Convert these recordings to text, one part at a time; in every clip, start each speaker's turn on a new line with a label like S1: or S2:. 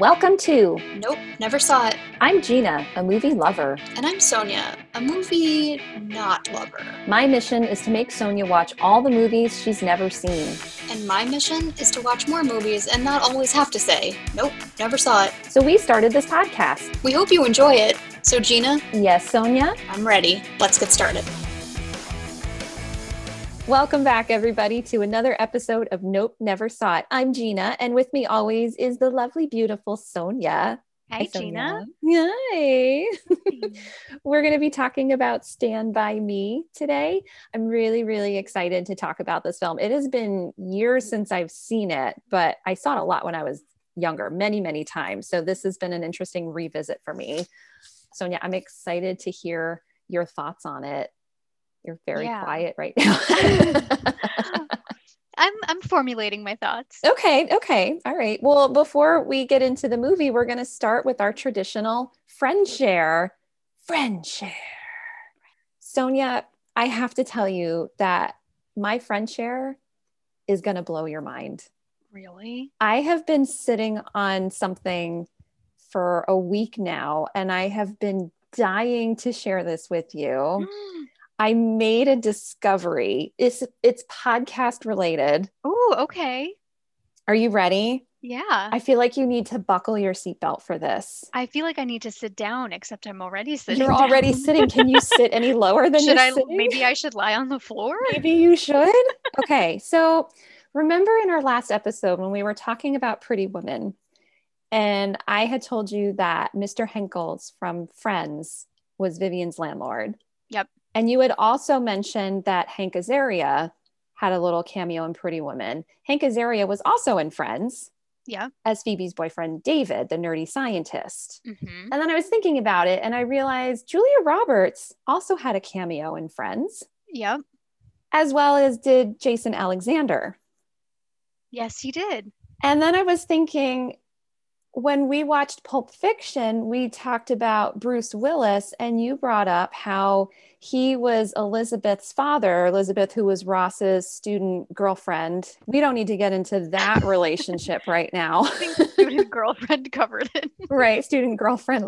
S1: Welcome to
S2: Nope, never saw it.
S1: I'm Gina, a movie lover.
S2: And I'm Sonia, a movie not lover.
S1: My mission is to make Sonia watch all the movies she's never seen.
S2: And my mission is to watch more movies and not always have to say, Nope, never saw it.
S1: So we started this podcast.
S2: We hope you enjoy it. So, Gina,
S1: Yes, Sonia.
S2: I'm ready. Let's get started.
S1: Welcome back, everybody, to another episode of Nope, Never Saw It. I'm Gina, and with me always is the lovely, beautiful Sonia.
S3: Hi,
S1: Sonia.
S3: Gina.
S1: Hi. We're going to be talking about Stand By Me today. I'm really, really excited to talk about this film. It has been years since I've seen it, but I saw it a lot when I was younger, many, many times. So this has been an interesting revisit for me. Sonia, I'm excited to hear your thoughts on it. You're very
S3: Yeah.
S1: quiet right now.
S3: I'm I'm formulating my thoughts.
S1: Okay, okay. All right. Well, before we get into the movie, we're going to start with our traditional friend share. Friend share. Sonia, I have to tell you that my friend share is going to blow your mind.
S3: Really?
S1: I have been sitting on something for a week now, and I have been dying to share this with you. I made a discovery. It's it's podcast related.
S3: Oh, okay.
S1: Are you ready?
S3: Yeah. I,
S1: feel like you need to buckle your seatbelt for this.
S3: I feel like I need to sit down, except I'm already sitting.
S1: You're already sitting. Can you sit any lower than
S3: should
S1: you're
S3: I?
S1: sitting?
S3: Maybe I should lie on the floor.
S1: Maybe you should. Okay, so remember in our last episode when we were talking about Pretty Woman, and I had told you that Mr. Heckles from Friends was Vivian's landlord.
S3: Yep.
S1: And you had also mentioned that Hank Azaria had a little cameo in Pretty Woman. Hank Azaria was also in Friends
S3: Yeah.
S1: as Phoebe's boyfriend, David, the nerdy scientist.
S3: hmm
S1: And then I was thinking about it and I realized Julia Roberts also had a cameo in Friends,
S3: Yep.
S1: as well as did Jason Alexander.
S3: Yes, he did.
S1: And then I was thinking, when we watched Pulp Fiction, we talked about Bruce Willis, and you brought up how he was Elizabeth's father, Elizabeth, who was Ross's student girlfriend. We don't need to get into that relationship right now.
S3: I think student girlfriend covered it.
S1: right student girlfriend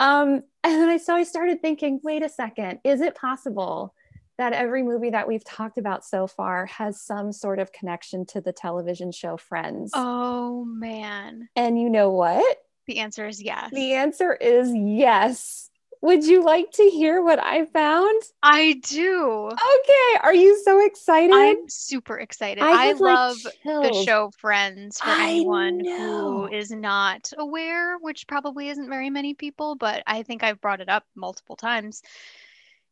S1: um and then i so i started thinking wait a second is it possible that every movie that we've talked about so far has some sort of connection to the television show friends
S3: Oh man.
S1: and you know what
S3: The answer is yes.
S1: the answer is yes would you like to hear what i found
S3: I do.
S1: okay are you so excited
S3: I'm super excited. I,
S1: like,
S3: love the show Friends for
S1: I
S3: anyone
S1: know.
S3: who is not aware, which probably isn't very many people, but I think I've brought it up multiple times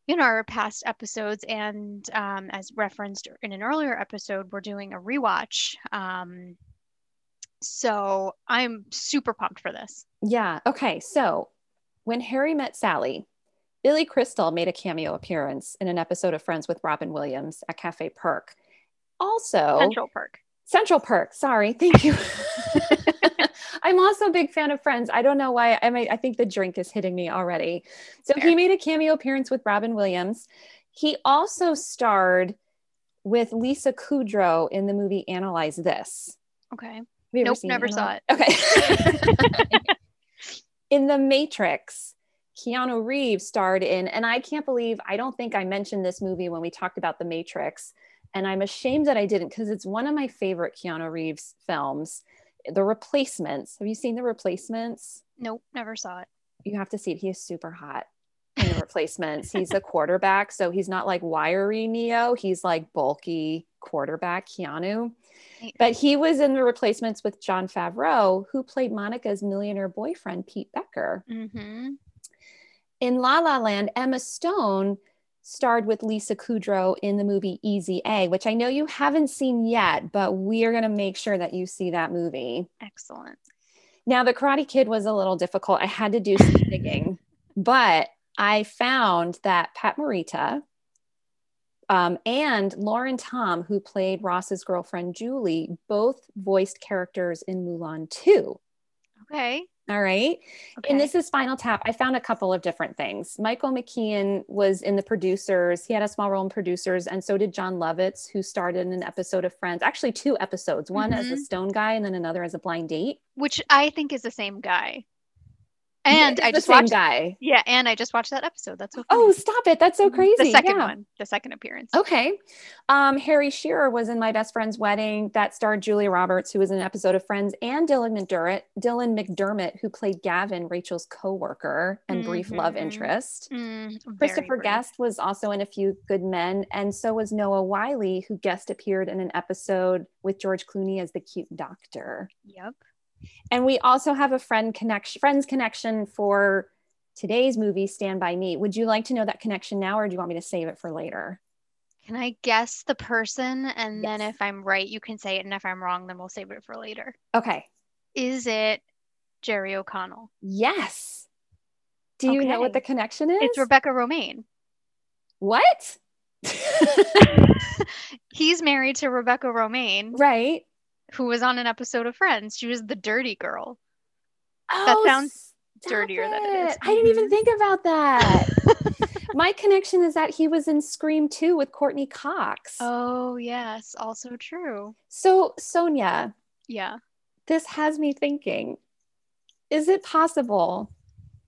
S3: in our past episodes. And um, as referenced in an earlier episode, we're doing a rewatch. Um, so I'm super pumped for this.
S1: Yeah. Okay. So when Harry met Sally, Billy Crystal made a cameo appearance in an episode of Friends with Robin Williams at Cafe Perk. Also,
S3: Central Perk.
S1: Central Perk. Sorry. Thank you. I'm also a big fan of Friends. I don't know why. I might, I think the drink is hitting me already. So he made a cameo appearance with Robin Williams. He also starred with Lisa Kudrow in the movie Analyze This.
S3: Okay. Nope, never saw
S1: it. Okay. in The Matrix, Keanu Reeves starred in, and I can't believe I don't think I mentioned this movie when we talked about The Matrix. And I'm ashamed that I didn't because it's one of my favorite Keanu Reeves films. The Replacements. Have you seen The Replacements?
S3: Nope, never saw it.
S1: You have to see it. He is super hot in The Replacements. he's a quarterback. So he's not like wiry Neo, he's like bulky quarterback Keanu. But he was in the replacements with Jon Favreau, who played Monica's millionaire boyfriend, Pete Becker.
S3: Mm-hmm.
S1: In La La Land, Emma Stone starred with Lisa Kudrow in the movie Easy A, which I know you haven't seen yet, but we are going to make sure that you see that movie.
S3: Excellent.
S1: Now, The Karate Kid was a little difficult. I had to do some digging, but I found that Pat Morita um, and Lauren Tom, who played Ross's girlfriend Julie, both voiced characters in Mulan 2.
S3: Okay.
S1: All right.
S3: Okay.
S1: And this is Spinal Tap. I found a couple of different things. Michael McKean was in the producers. He had a small role in producers, and so did Jon Lovitz, who starred in an episode of Friends. Actually, two episodes. One as a
S3: Mhm.
S1: stone guy, and then another as a blind date.
S3: Which I think is the same guy. And I just watched
S1: guy.
S3: Yeah, and I just watched that episode. That's so funny.
S1: Oh, stop it! That's so crazy.
S3: The second
S1: Yeah.
S3: one, the second appearance.
S1: Okay. Um, Harry Shearer was in My Best Friend's Wedding. That starred Julia Roberts, who was in an episode of Friends, and Dylan McDermott, Dylan McDermott, who played Gavin, Rachel's co-worker and brief love
S3: Mhm.
S1: interest.
S3: Mm, very
S1: Christopher
S3: brief.
S1: Guest was also in A Few Good Men, and so was Noah Wyle, who guest appeared in an episode with George Clooney as the cute doctor.
S3: Yep.
S1: And we also have a friend connection, friends connection for today's movie, Stand by Me. Would you like to know that connection now, or do you want me to save it for later?
S3: Can I guess the person? And then if I'm right, you can say it. And if I'm wrong, then we'll save it for later.
S1: Okay.
S3: Is it Jerry O'Connell?
S1: Yes. Do you know what the connection is?
S3: It's Rebecca Romijn.
S1: What?
S3: He's married to Rebecca Romijn,
S1: right.
S3: Who was on an episode of Friends. She was the dirty girl.
S1: Oh,
S3: that
S1: sounds
S3: dirtier than it is.
S1: I didn't even
S3: Mhm.
S1: think about that. My connection is that he was in Scream 2 with Courteney Cox.
S3: Oh, yes. Also true.
S1: So, Sonia,
S3: Yeah.
S1: this has me thinking is it possible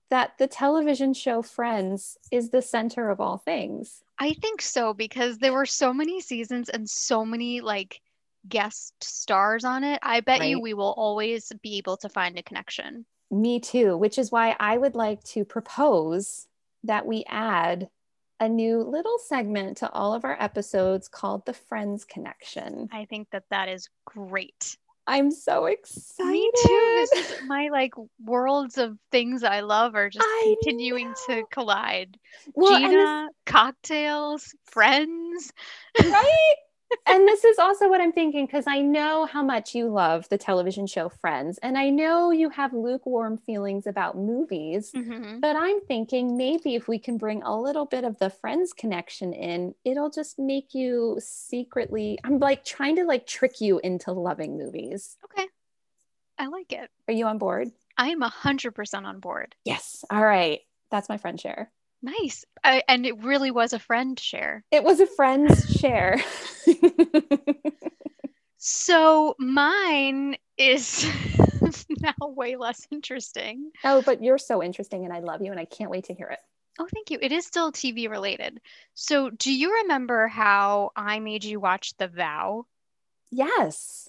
S1: that the television show Friends is the center of all things?
S3: I think so because there were so many seasons and so many like guest stars on it. I bet you we will always be able to find a connection.
S1: Me too, which is why I would like to propose that we add a new little segment to all of our episodes called the Friends Connection.
S3: I think that that is great.
S1: I'm so excited.
S3: Me too. This is my like worlds of things I love are just
S1: I
S3: continuing to collide.
S1: well, and this-
S3: Gina, cocktails, friends.
S1: right? and this is also what I'm thinking because I know how much you love the television show Friends, and I know you have lukewarm feelings about movies.
S3: Mhm.
S1: But I'm thinking maybe if we can bring a little bit of the Friends connection in, it'll just make you secretly. I'm like trying to like trick you into loving movies.
S3: Okay. I like it.
S1: Are you on board?
S3: I am a hundred percent on board.
S1: Yes. All right. That's my friend share.
S3: Nice. I, and it really was a friend share.
S1: It was a friend's share.
S3: So mine is now way less interesting.
S1: oh, but you're so interesting and I love you and I can't wait to hear it.
S3: Oh, thank you. It is still TV related. So, do you remember how I made you watch The Vow?
S1: Yes.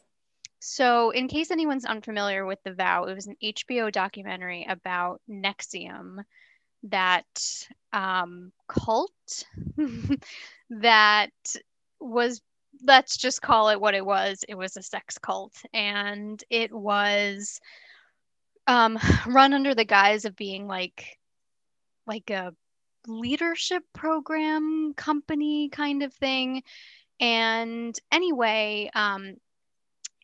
S3: So, in case anyone's unfamiliar with The Vow, it was an HBO documentary about NXIVM, that um, cult that was, let's just call it what it was. It was a sex cult, and it was um, run under the guise of being like, like a leadership program company kind of thing. And anyway, um,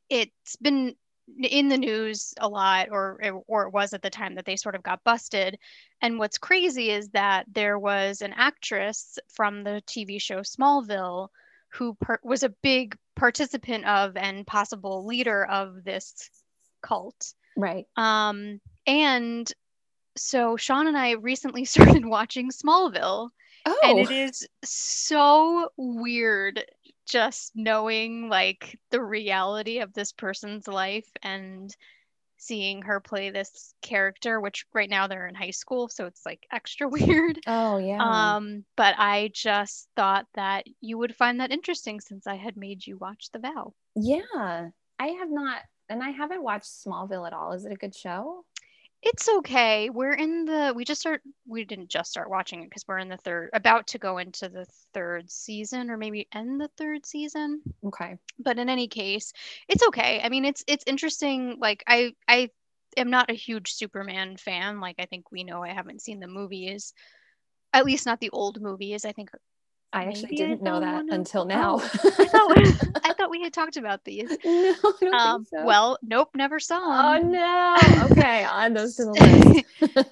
S3: it's been in the news a lot or or it was at the time that they sort of got busted and what's crazy is that there was an actress from the TV show Smallville who per- was a big participant of and possible leader of this cult.
S1: Right.
S3: um and so Sean and I recently started watching Smallville.
S1: Oh,
S3: and it is so weird just knowing like the reality of this person's life and seeing her play this character which right now they're in high school so it's like extra weird
S1: oh yeah.
S3: um but i just thought that you would find that interesting since i had made you watch the vow
S1: yeah. I have not, and I haven't watched Smallville at all. Is it a good show?
S3: It's okay we're in the we just start we didn't just start watching it because we're in the third about to go into the third season or maybe end the third season
S1: Okay.
S3: but in any case it's okay i mean it's it's interesting like i i am not a huge superman fan like i think we know i haven't seen the movies at least not the old movies i think
S1: I actually
S3: Maybe
S1: didn't know that
S3: of-
S1: until now.
S3: Oh, I thought I thought we had talked about these.
S1: no, I
S3: Um,
S1: so.
S3: well, nope, never saw
S1: oh no. Okay, add those to the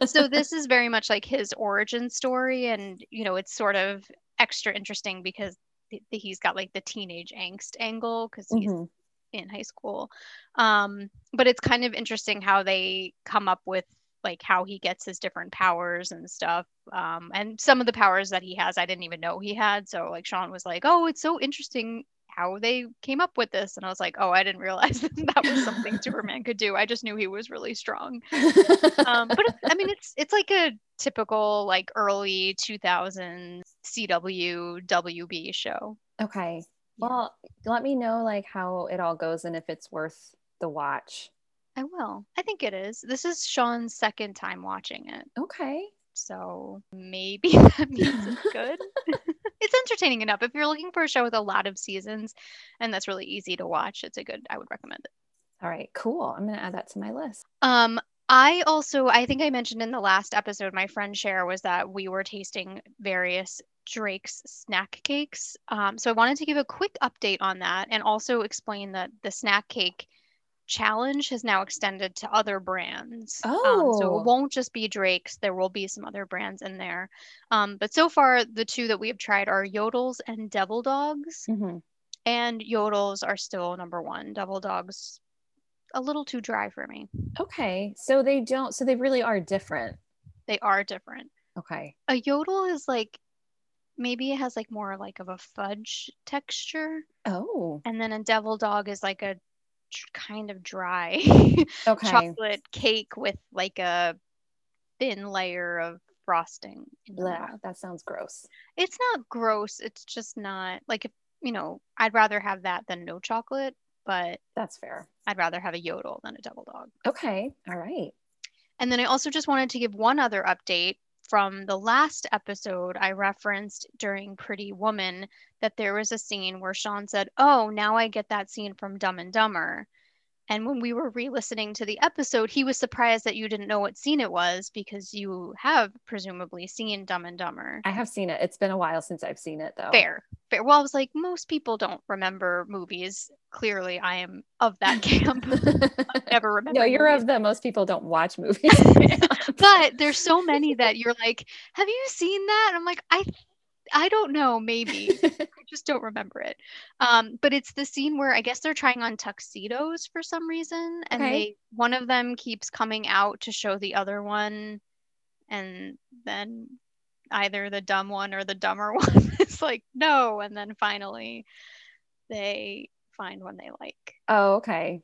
S1: list.
S3: so this is very much like his origin story, and you know, it's sort of extra interesting because th- he's got like the teenage angst angle because he's
S1: Mhm.
S3: in high school. Um, but it's kind of interesting how they come up with like how he gets his different powers and stuff. Um, and some of the powers that he has, I didn't even know he had. So like Sean was like, "Oh, it's so interesting how they came up with this," and I was like, "Oh, I didn't realize that was something Superman could do. I just knew he was really strong." um, but I mean, it's it's like a typical like early 2000s CW WB show.
S1: Okay. Well, let me know like how it all goes and if it's worth the watch.
S3: I will. I think it is. This is Sean's second time watching it.
S1: Okay.
S3: So maybe that means it's good. it's entertaining enough. If you're looking for a show with a lot of seasons and that's really easy to watch, it's a good, I would recommend it.
S1: All right, cool. I'm going to add that to my list.
S3: Um, I also, I think I mentioned in the last episode, my friend share was that we were tasting various Drake's snack cakes. Um, so I wanted to give a quick update on that and also explain that the snack cake challenge has now extended to other brands.
S1: Oh.
S3: Um, so it won't just be Drake's, there will be some other brands in there. Um, but so far, the two that we have tried are Yodels and Devil Dogs.
S1: Mm-hmm.
S3: And Yodels are still number one. Devil Dogs, a little too dry for me.
S1: Okay. So they don't, so they really are different.
S3: They are different.
S1: Okay.
S3: A Yodel is like, maybe it has like more like of a fudge texture.
S1: Oh.
S3: And then a Devil Dog is like a kind of dry
S1: okay.
S3: chocolate cake with like a thin layer of frosting.
S1: Yeah, that sounds gross.
S3: It's not gross. It's just not like if you know, I'd rather have that than no chocolate, but
S1: that's fair.
S3: I'd rather have a yodel than a double dog.
S1: Okay. All right.
S3: And then I also just wanted to give one other update from the last episode I referenced during Pretty Woman that there was a scene where Sean said, Oh, now I get that scene from Dumb and Dumber. And when we were re listening to the episode, he was surprised that you didn't know what scene it was because you have presumably seen Dumb and Dumber.
S1: I have seen it. It's been a while since I've seen it, though.
S3: Fair. Fair. Well, I was like, most people don't remember movies. Clearly, I am of that camp. never remember.
S1: No, you're
S3: movies.
S1: of the most people don't watch movies.
S3: but there's so many that you're like, have you seen that? And I'm like, I I don't know, maybe. I just don't remember it. Um, but it's the scene where I guess they're trying on tuxedos for some reason, and
S1: Okay.
S3: they one of them keeps coming out to show the other one, and then either the dumb one or the dumber one is like no, and then finally they find one they like.
S1: Oh, okay.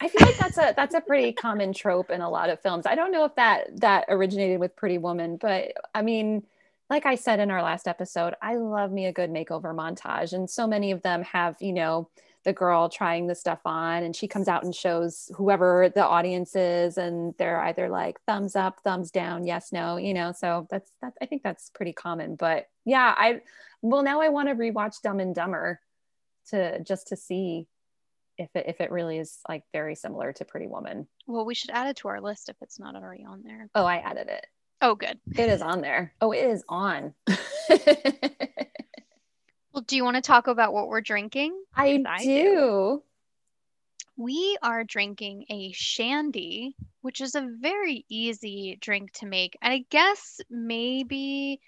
S1: I feel like that's a that's a pretty common trope in a lot of films. I don't know if that that originated with Pretty Woman, but I mean, like I said in our last episode, I love me a good makeover montage, and so many of them have you know the girl trying the stuff on, and she comes out and shows whoever the audience is, and they're either like thumbs up, thumbs down, yes, no, you know. So that's that. I think that's pretty common. But yeah, I well now I want to rewatch Dumb and Dumber to just to see if it, if it really is like very similar to Pretty Woman.
S3: Well, we should add it to our list if it's not already on there.
S1: Oh, I added it.
S3: Oh, good.
S1: It is on there. Oh, it is on.
S3: Well, do you want to talk about what we're drinking?
S1: I,
S3: I
S1: do.
S3: do. We are drinking a shandy, which is a very easy drink to make. I guess maybe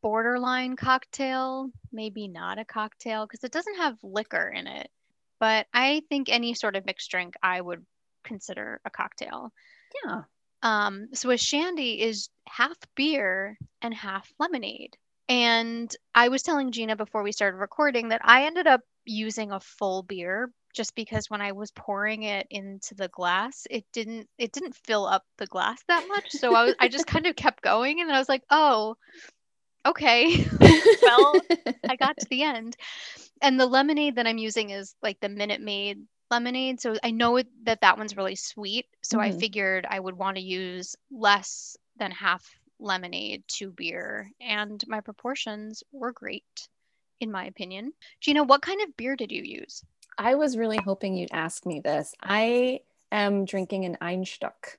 S3: borderline cocktail, maybe not a cocktail because it doesn't have liquor in it. But I think any sort of mixed drink I would consider a cocktail.
S1: Yeah.
S3: Um, so a shandy is half beer and half lemonade. And I was telling Gina before we started recording that I ended up using a full beer just because when I was pouring it into the glass, it didn't it didn't fill up the glass that much. So I was I just kind of kept going and then I was like, "Oh, okay." well, I got to the end. And the lemonade that I'm using is like the Minute Maid lemonade. So I know it, that that one's really sweet. So I
S1: Mhm.
S3: figured I would want to use less than half lemonade to beer. And my proportions were great, in my opinion. Gina, what kind of beer did you use?
S1: I was really hoping you'd ask me this. I am drinking an Einstök.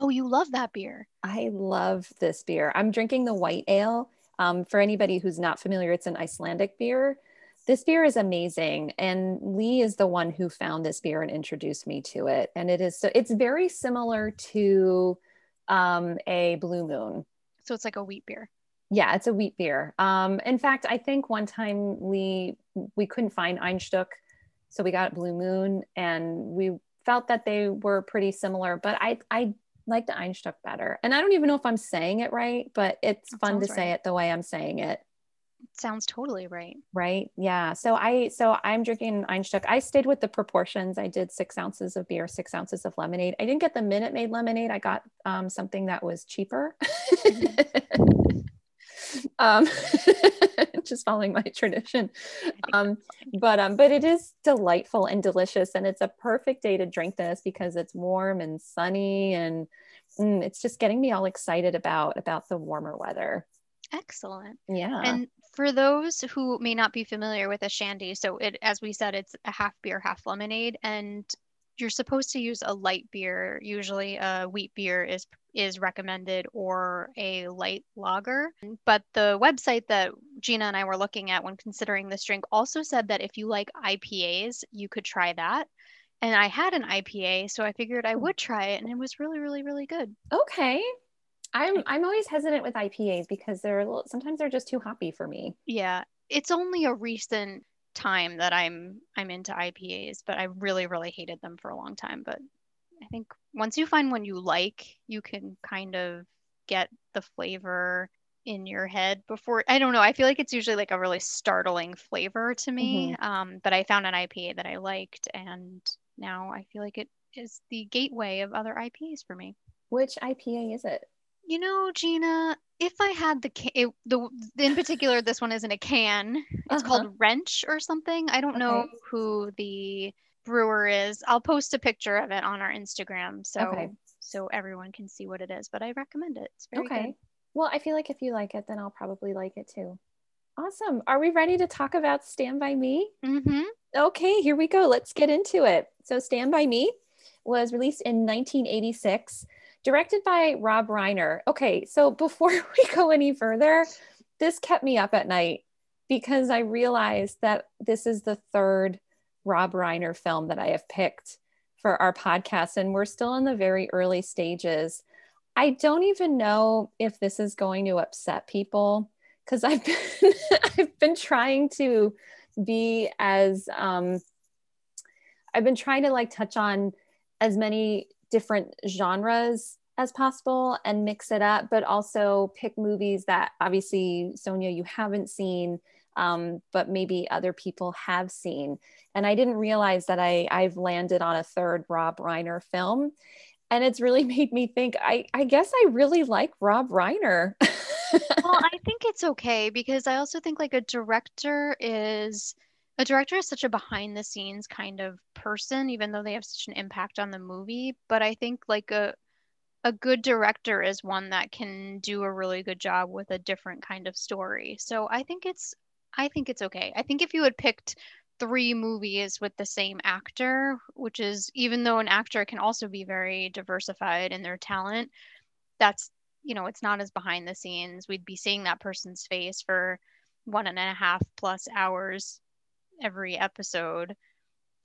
S3: Oh, you love that beer.
S1: I love this beer. I'm drinking the white ale. Um, for anybody who's not familiar, it's an Icelandic beer. This beer is amazing, and Lee is the one who found this beer and introduced me to it. And it is so it's very similar to um, a Blue Moon.
S3: So it's like a wheat beer.
S1: Yeah, it's a wheat beer. Um, in fact, I think one time we we couldn't find Einstök, So we got Blue Moon and we felt that they were pretty similar, but I, I like the Einstök better. And I don't even know if I'm saying it right, but it's
S3: That
S1: fun to
S3: sounds
S1: say it the way I'm saying it.
S3: Sounds totally right.
S1: Right. Yeah. So I, so I'm drinking Einstök. I stayed with the proportions. I did six ounces of beer, six ounces of lemonade. I didn't get the Minute Maid lemonade. I got um, something that was cheaper. um, just following my tradition. Um, but um, but it is delightful and delicious, and it's a perfect day to drink this because it's warm and sunny, and mm, it's just getting me all excited about about the warmer weather.
S3: Excellent.
S1: Yeah.
S3: And for those who may not be familiar with a shandy, so it, as we said, it's a half beer, half lemonade, and you're supposed to use a light beer. Usually, a wheat beer is is recommended or a light lager. But the website that Gina and I were looking at when considering this drink also said that if you like IPAs, you could try that. And I had an IPA, so I figured I
S1: Hmm.
S3: would try it, and it was really, really, really good.
S1: okay. I'm I'm always hesitant with IPAs because they're a little, sometimes they're just too hoppy for me.
S3: Yeah, it's only a recent time that I'm I'm into IPAs, but I really really hated them for a long time, but I think once you find one you like, you can kind of get the flavor in your head before I don't know, I feel like it's usually like a really startling flavor to me. Um, but I found an IPA that I liked and now I feel like it is the gateway of other IPAs for me.
S1: Which IPA is it?
S3: You know, Gina, if I had the can, it, the in particular, this one is in a can. It's
S1: Uh-huh.
S3: called Wrench or something. I don't know who the brewer is. I'll post a picture of it on our Instagram so
S1: Okay.
S3: so everyone can see what it is. But I recommend it. It's very
S1: Okay.
S3: good.
S1: Well, I feel like if you like it, then I'll probably like it too. Awesome. Are we ready to talk about Stand By Me?
S3: Mm-hmm.
S1: Okay, here we go. Let's get into it. So, Stand By Me was released in 1986, directed by Rob Reiner. Okay, so before we go any further, this kept me up at night because I realized that this is the third Rob Reiner film that I have picked for our podcast, and we're still in the very early stages. I don't even know if this is going to upset people because I've been I've been trying to be as um, I've been trying to like touch on as many different genres as possible and mix it up, but also pick movies that obviously Sonia you haven't seen, um, but maybe other people have seen. And I didn't realize that I I've landed on a third Rob Reiner film, and it's really made me think. I I guess I really like Rob Reiner.
S3: well, I think it's okay because I also think like a director is a director is such a behind the scenes kind of person, even though they have such an impact on the movie. But I think like a a good director is one that can do a really good job with a different kind of story. So I think it's I think it's okay. I think if you had picked three movies with the same actor, which is even though an actor can also be very diversified in their talent, that's you know, it's not as behind the scenes. We'd be seeing that person's face for one and a half plus hours every episode.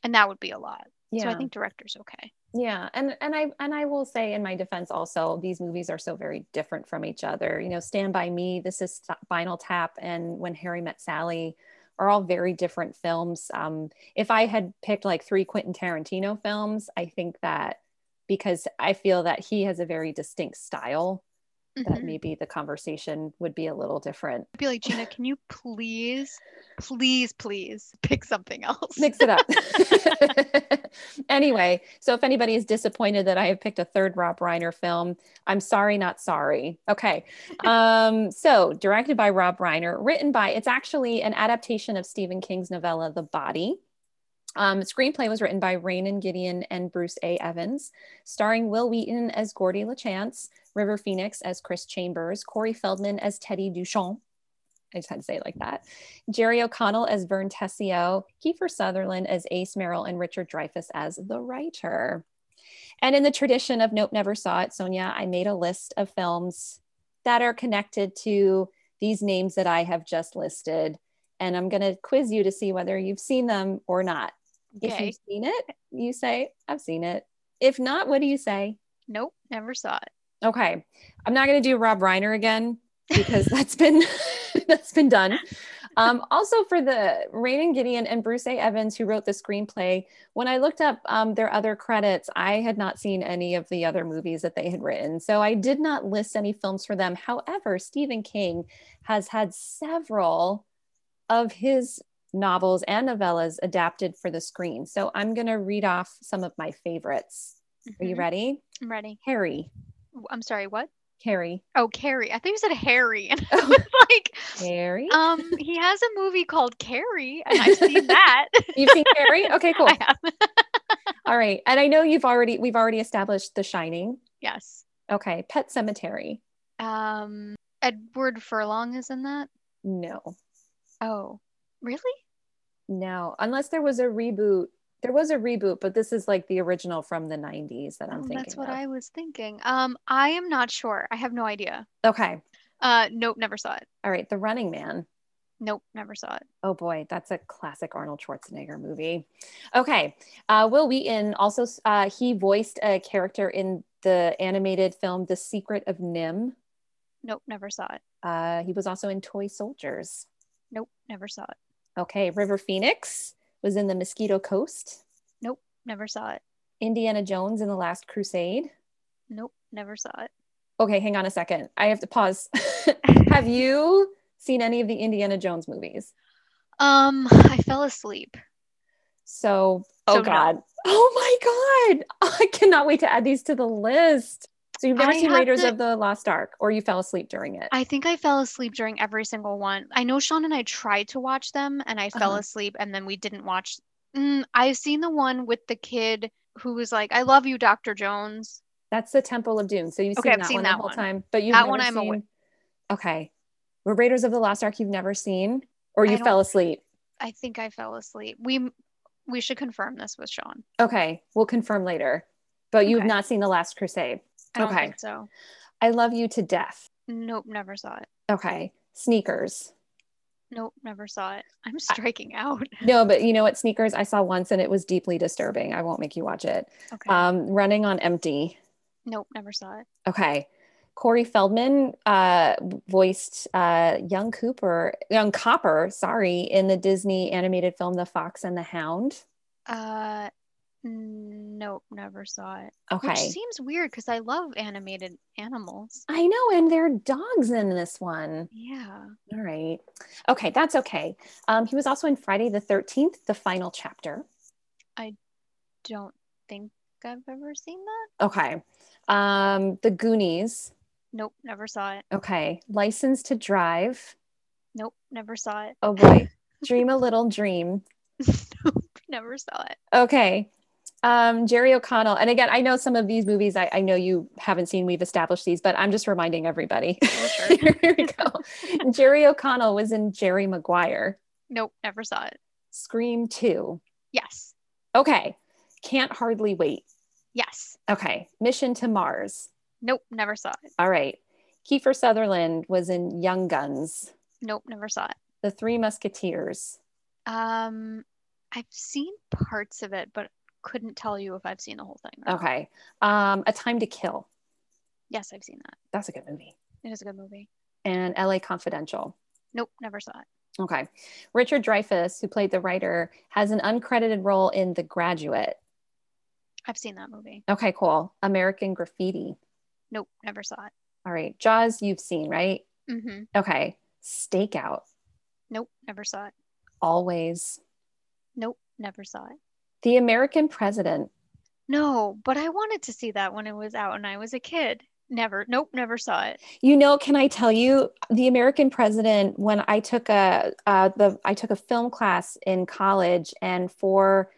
S3: And that would be a lot.
S1: yeah.
S3: So I think director's okay.
S1: Yeah, and and I and I will say in my defense also, these movies are so very different from each other. You know, Stand by Me, this is Spinal Tap, and When Harry Met Sally are all very different films. Um, if I had picked like three Quentin Tarantino films, I think that because I feel that he has a very distinct style, that
S3: Mhm.
S1: maybe the conversation would be a little different.
S3: I'd be like, Gina, can you please, please, please pick something else?
S1: mix it up. anyway, so if anybody is disappointed that I have picked a third Rob Reiner film, I'm sorry, not sorry. Okay. Um, so directed by Rob Reiner, written by, it's actually an adaptation of Stephen King's novella, The Body. Um, screenplay was written by Raynold Gideon and Bruce A. Evans, starring Wil Wheaton as Gordy LaChance, River Phoenix as Chris Chambers, Corey Feldman as Teddy Duchamp. I just had to say it like that. Jerry O'Connell as Vern Tessio, Kiefer Sutherland as Ace Merrill, and Richard Dreyfuss as the writer. And in the tradition of Nope Never Saw It, Sonia, I made a list of films that are connected to these names that I have just listed. And I'm going to quiz you to see whether you've seen them or not. If you've seen it, you say, I've seen it. If not, what do you say?
S3: Nope, never saw it.
S1: Okay. I'm not going to do Rob Reiner again because that's been that's been done. um, also for the Raynold Gideon and Bruce A. Evans, who wrote the screenplay, when I looked up um, their other credits, I had not seen any of the other movies that they had written. So I did not list any films for them. However, Stephen King has had several of his novels and novellas adapted for the screen. So I'm going to read off some of my favorites. Are you
S3: Mhm.
S1: ready?
S3: I'm ready.
S1: Harry.
S3: I'm sorry, what?
S1: Carrie.
S3: Oh, Carrie. I think you said Harry. And I
S1: Oh.
S3: was like,
S1: Harry.
S3: um, he has a movie called Carrie, and I've seen that.
S1: You've seen Carrie? Okay, cool.
S3: I have.
S1: All right. And I know you've already we've already established The Shining.
S3: yes.
S1: Okay. Pet Sematary.
S3: Um, Edward Furlong is in that.
S1: No.
S3: Oh, really?
S1: No. Unless there was a reboot. There was a reboot, but this is like the original from the 90s that I'm
S3: Oh,
S1: thinking.
S3: that's what
S1: of.
S3: I was thinking. Um, I am not sure. I have no idea.
S1: Okay.
S3: Uh, nope, never saw it.
S1: All right. The Running Man.
S3: Nope, never saw it.
S1: Oh boy, that's a classic Arnold Schwarzenegger movie. Okay. Uh, Wil Wheaton also, uh, he voiced a character in the animated film The Secret of NIMH.
S3: Nope, never saw it.
S1: Uh, he was also in Toy Soldiers.
S3: Nope, never saw it.
S1: Okay. River Phoenix was in The Mosquito Coast.
S3: Nope, never saw it.
S1: Indiana Jones in The Last Crusade.
S3: Nope, never saw it.
S1: Okay, hang on a second. I have to pause. have you seen any of the Indiana Jones movies?
S3: Um, I fell asleep.
S1: So, oh
S3: So no.
S1: God. Oh my God. I cannot wait to add these to the list. So, you've never
S3: I
S1: seen Raiders
S3: to-
S1: of the Lost Ark, or you fell asleep during it?
S3: I think I fell asleep during every single one. I know Sean and I tried to watch them and I fell
S1: Uh-huh.
S3: asleep and then we didn't watch. Mm, I've seen the one with the kid who was like, I love you, Dr. Jones.
S1: That's the Temple of Doom. So, you've
S3: Okay,
S1: seen
S3: I've
S1: that
S3: seen
S1: one
S3: that
S1: the whole
S3: one.
S1: time, but you've
S3: That
S1: never
S3: one I'm
S1: seen...
S3: aware-
S1: Okay. Well, Raiders of the Lost Ark, you've never seen, or you fell asleep.
S3: I think I fell asleep. We we should confirm this with Sean.
S1: Okay, we'll confirm later. But you've not seen The Last Crusade.
S3: I
S1: Okay.
S3: think so.
S1: I love you to death.
S3: Nope, never saw it.
S1: Okay. Sneakers.
S3: Nope, never saw it. I'm striking out.
S1: No, but you know what? Sneakers I saw once and it was deeply disturbing. I won't make you watch it.
S3: Okay.
S1: Um, Running on Empty.
S3: nope, never saw it.
S1: Okay. Corey Feldman uh, voiced uh, young Cooper, young Copper, sorry, in the Disney animated film The Fox and the Hound.
S3: Uh, nope, never saw it.
S1: Okay.
S3: Which seems weird because I love animated animals.
S1: I know, and there are dogs in this one.
S3: Yeah.
S1: All right. Okay, that's okay. Um, he was also in Friday the 13th, the final chapter.
S3: I don't think I've ever seen that.
S1: Okay. Um, the Goonies.
S3: Nope, never saw it.
S1: Okay. License to Drive.
S3: Nope, never saw it.
S1: Oh boy. Dream a Little Dream.
S3: nope, never saw it.
S1: Okay. Um, Jerry O'Connell. And again, I know some of these movies I, I know you haven't seen, we've established these, but I'm just reminding everybody.
S3: Oh, sure.
S1: Here we go. Jerry O'Connell was in Jerry Maguire.
S3: Nope, never saw it.
S1: Scream 2.
S3: Yes.
S1: Okay. Can't hardly wait.
S3: Yes.
S1: Okay. Mission to Mars.
S3: Nope, never saw it.
S1: All right. Kiefer Sutherland was in Young Guns.
S3: Nope, never saw it.
S1: The Three Musketeers.
S3: Um, I've seen parts of it, but couldn't tell you if I've seen the whole thing.
S1: Okay. Um, A Time to Kill.
S3: Yes, I've seen that.
S1: That's a good movie.
S3: It is a good movie.
S1: And LA Confidential.
S3: Nope, never saw it.
S1: Okay. Richard Dreyfuss, who played the writer, has an uncredited role in The Graduate.
S3: I've seen that movie.
S1: Okay, cool. American Graffiti.
S3: Nope, never saw it.
S1: All right. Jaws, you've seen, right?
S3: Mm-hmm.
S1: Okay. Stakeout.
S3: Nope, never saw it.
S1: Always.
S3: Nope, never saw it.
S1: The American President.
S3: No, but I wanted to see that when it was out and I was a kid. Never. Nope, never saw it.
S1: You know, can I tell you the American President? When I took a uh, the I took a film class in college, and for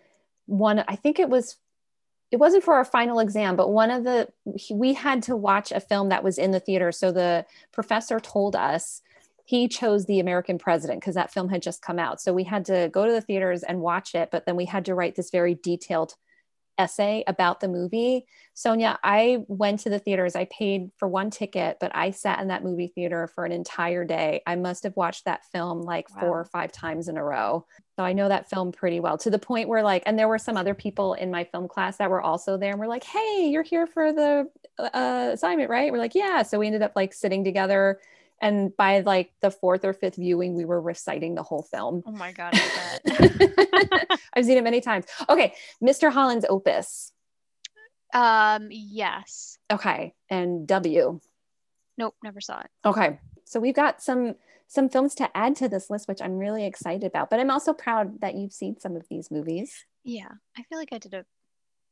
S1: one, I think it was it wasn't for our final exam, but one of the we had to watch a film that was in the theater. So the professor told us he chose the American President because that film had just come out. So we had to go to the theaters and watch it, but then we had to write this very detailed essay about the movie. Sonia, I went to the theaters. I paid for one ticket, but I sat in that movie theater for an entire day. I must have watched that film like
S3: Wow.
S1: four or five times in a row. So I know that film pretty well to the point where, like, and there were some other people in my film class that were also there and we're like, hey, you're here for the uh, assignment, right? We're like, yeah. So we ended up like sitting together And by like the fourth or fifth viewing, we were reciting the whole film.
S3: Oh my God.
S1: I've seen it many times. Okay. Mr. Holland's Opus.
S3: um, yes.
S1: Okay. And W.
S3: Nope, never saw it.
S1: Okay. So we've got some some films to add to this list, which I'm really excited about. But I'm also proud that you've seen some of these movies.
S3: Yeah, I feel like I did a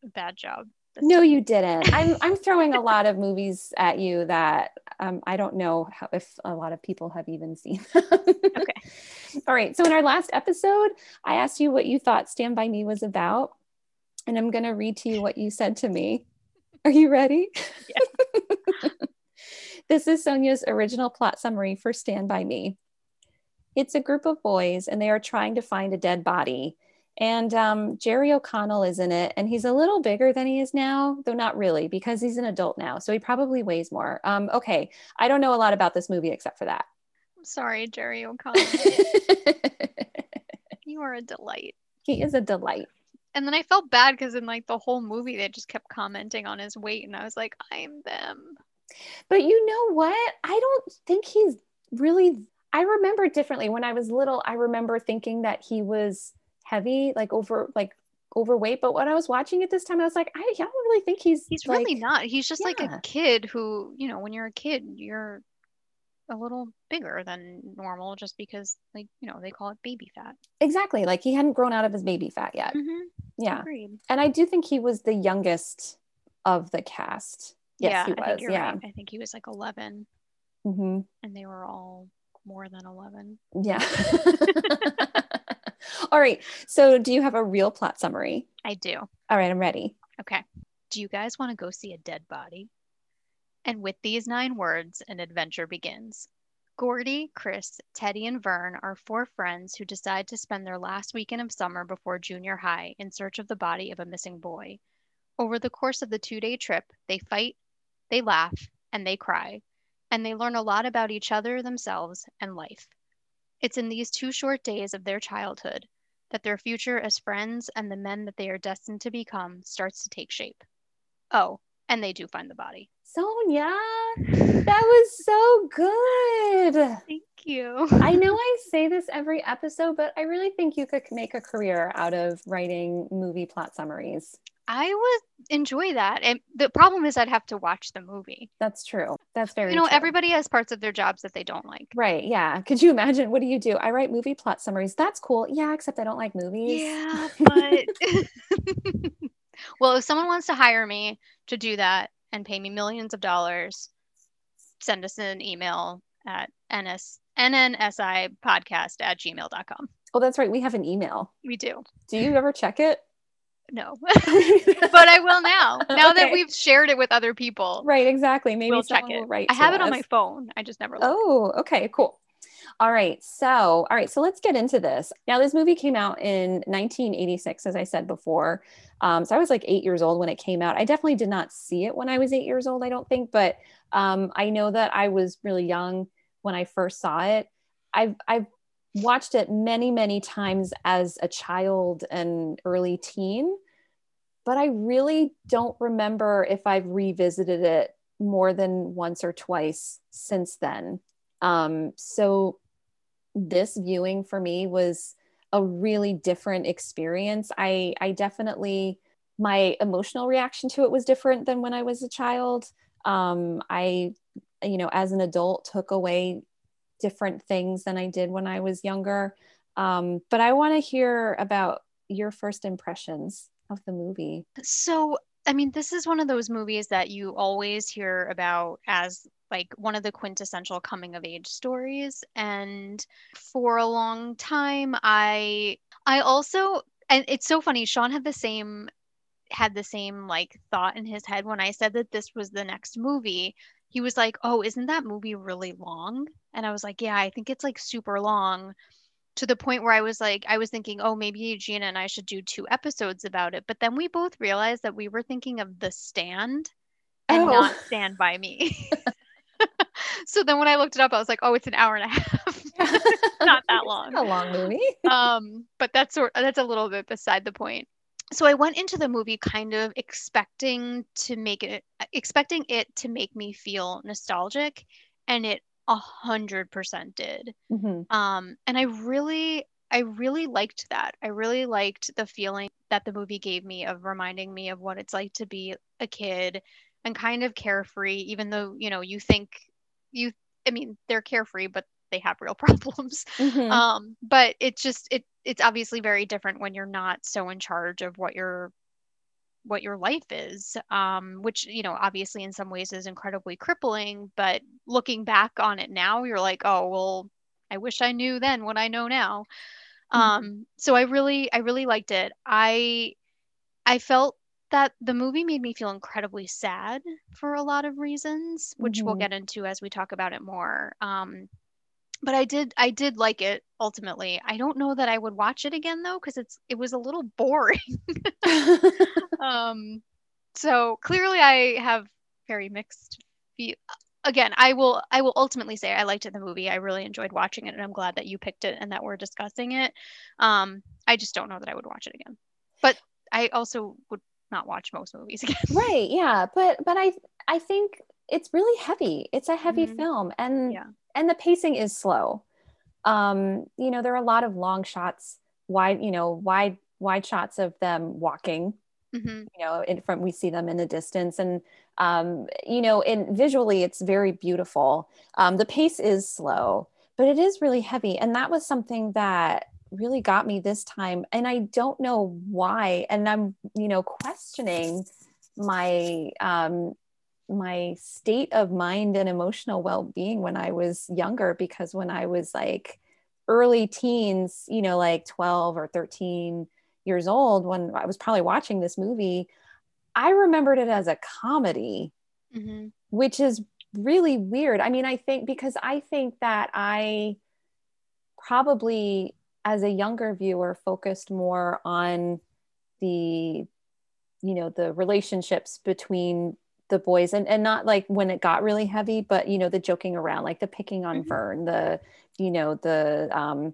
S3: bad job.
S1: No, you didn't. I'm I'm throwing a lot of movies at you that um, I don't know how, if a lot of people have even seen.
S3: Okay.
S1: All right. So in our last episode, I asked you what you thought Stand by Me was about, and I'm going to read to you what you said to me. Are you ready?
S3: Yeah.
S1: this is Sonia's original plot summary for Stand by Me. It's a group of boys, and they are trying to find a dead body. And um, Jerry O'Connell is in it, and he's a little bigger than he is now, though not really, because he's an adult now. So he probably weighs more. Um, okay, I don't know a lot about this movie except for that.
S3: I'm sorry, Jerry O'Connell. you are a delight.
S1: he is a delight.
S3: And then I felt bad because in like the whole movie they just kept commenting on his weight, and I was like, I'm them.
S1: But you know what? I don't think he's really. I remember differently when I was little. I remember thinking that he was heavy, like over, like overweight. But when I was watching it this time, I was like, I, I don't really think he's.
S3: He's
S1: like,
S3: really not. He's just like a kid who, you know, when you're a kid, you're a little bigger than normal just because, like, you know, they call it baby fat.
S1: exactly like he hadn't grown out of his baby fat yet.
S3: Mm-hmm.
S1: Yeah,
S3: Agreed.
S1: and I do think he was the youngest of the cast. Yes,
S3: yeah,
S1: he
S3: I think
S1: was.
S3: you're
S1: Yeah.
S3: right. I think he was like 11,
S1: hmm
S3: and they were all more than 11.
S1: Yeah. All right. So, do you have a real plot summary?
S3: I do.
S1: All right, I'm ready.
S3: Okay. Do you guys want to go see a dead body? And with these nine words, an adventure begins. Gordy, Chris, Teddy, and Vern are four friends who decide to spend their last weekend of summer before junior high in search of the body of a missing boy. Over the course of the two day trip, they fight, they laugh, and they cry, and they learn a lot about each other, themselves, and life. It's in these two short days of their childhood that their future as friends and the men that they are destined to become starts to take shape. Oh, and they do find the body.
S1: Sonia, that was so good.
S3: Thank you.
S1: I know I say this every episode, but I really think you could make a career out of writing movie plot summaries.
S3: I would enjoy that. And the problem is I'd have to watch the movie.
S1: That's true. That's very
S3: You know,
S1: true.
S3: everybody has parts of their jobs that they don't like.
S1: Right. Yeah. Could you imagine? What do you do? I write movie plot summaries. That's cool. Yeah. Except I don't like movies.
S3: Yeah, but well, if someone wants to hire me to do that and pay me millions of dollars, send us an email at ns nnsi podcast at gmail.com.
S1: Oh, that's right. We have an email.
S3: We do.
S1: Do you ever check it?
S3: No. but I will now. Now that we've shared it with other people,
S1: Right. Exactly. Maybe
S3: we'll check it.
S1: write
S3: I have
S1: to
S3: it on my phone. I just never look.
S1: Oh, okay, cool. All right. So, all right. So let's get into this. Now, this movie came out in 1986, as I said before. Um, so I was like eight years old when it came out. I definitely did not see it when I was eight years old, I don't think, but um, I know that I was really young when I first saw it. I've, I've watched it many, many times as a child and early teen, but I really don't remember if I've revisited it more than once or twice since then. Um, so this viewing for me was a really different experience. I I definitely my emotional reaction to it was different than when I was a child. Um, I you know as an adult took away different things than I did when I was younger. Um, but I want to hear about your first impressions of the movie.
S3: So, I mean, this is one of those movies that you always hear about as like one of the quintessential coming of age stories and for a long time I I also and it's so funny Sean had the same had the same like thought in his head when I said that this was the next movie he was like oh isn't that movie really long and I was like yeah I think it's like super long to the point where I was like, I was thinking, oh, maybe Gina and I should do two episodes about it. But then we both realized that we were thinking of The Stand and
S1: Oh.
S3: not Stand By Me. so then when I looked it up, I was like, oh, it's an hour and a half. Not that long.
S1: not a long movie.
S3: um, but that's sort that's a little bit beside the point. So I went into the movie kind of expecting to make it expecting it to make me feel nostalgic and it a hundred percent did.
S1: Mhm.
S3: Um, and I really, I really liked that. I really liked the feeling that the movie gave me of reminding me of what it's like to be a kid and kind of carefree, even though, you know, you think you, I mean, they're carefree, but they have real problems.
S1: Mhm.
S3: Um, but it's just, it, it's obviously very different when you're not so in charge of what your what your life is um, which you know obviously in some ways is incredibly crippling but looking back on it now you're like oh well i wish i knew then what i know now
S1: Mhm.
S3: um, so i really i really liked it i i felt that the movie made me feel incredibly sad for a lot of reasons which we'll
S1: Mhm.
S3: get into as we talk about it more um, but i did i did like it ultimately. I don't know that i would watch it again though because it's it was a little boring. Um so clearly i have very mixed view again i will i will ultimately say i liked it the movie. I really enjoyed watching it and i'm glad that you picked it and that we're discussing it. Um i just don't know that i would watch it again. But i also would not watch most movies again.
S1: Right yeah but but i i think it's really heavy. It's a heavy
S3: Mhm.
S1: film and
S3: Yeah.
S1: And the pacing is slow. Um you know there are a lot of long shots wide you know wide wide shots of them walking
S3: hmm
S1: you know in front we see them in the distance. And um you know and visually it's very beautiful. Um the pace is slow but it is really heavy. And that was something that really got me this time. And i don't know why. And i'm you know questioning my um my state of mind and emotional well-being when i was younger because when i was like early teens you know like 12 or 13 years old when i was probably watching this movie i remembered it as a comedy
S3: hmm
S1: which is really weird. I mean, I think because I think that I probably, as a younger viewer, focused more on the, you know, the relationships between the boys and, and not like when it got really heavy, but, you know, the joking around, like the picking on
S3: Mhm.
S1: Vern, the, you know, the, um,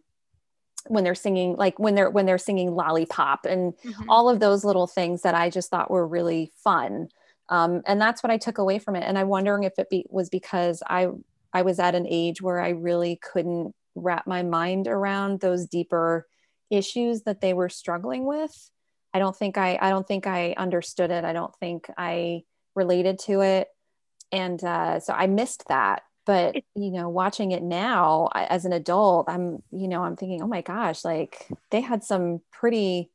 S1: when they're singing, like when they're, when they're singing lollipop and
S3: hmm
S1: all of those little things that I just thought were really fun. Um, and that's what I took away from it. And I'm wondering if it be, was because I I was at an age where I really couldn't wrap my mind around those deeper issues that they were struggling with. I don't think I I don't think I understood it. I don't think I related to it, and uh, so I missed that. But you know, watching it now I, as an adult, I'm you know I'm thinking, oh my gosh, like they had some pretty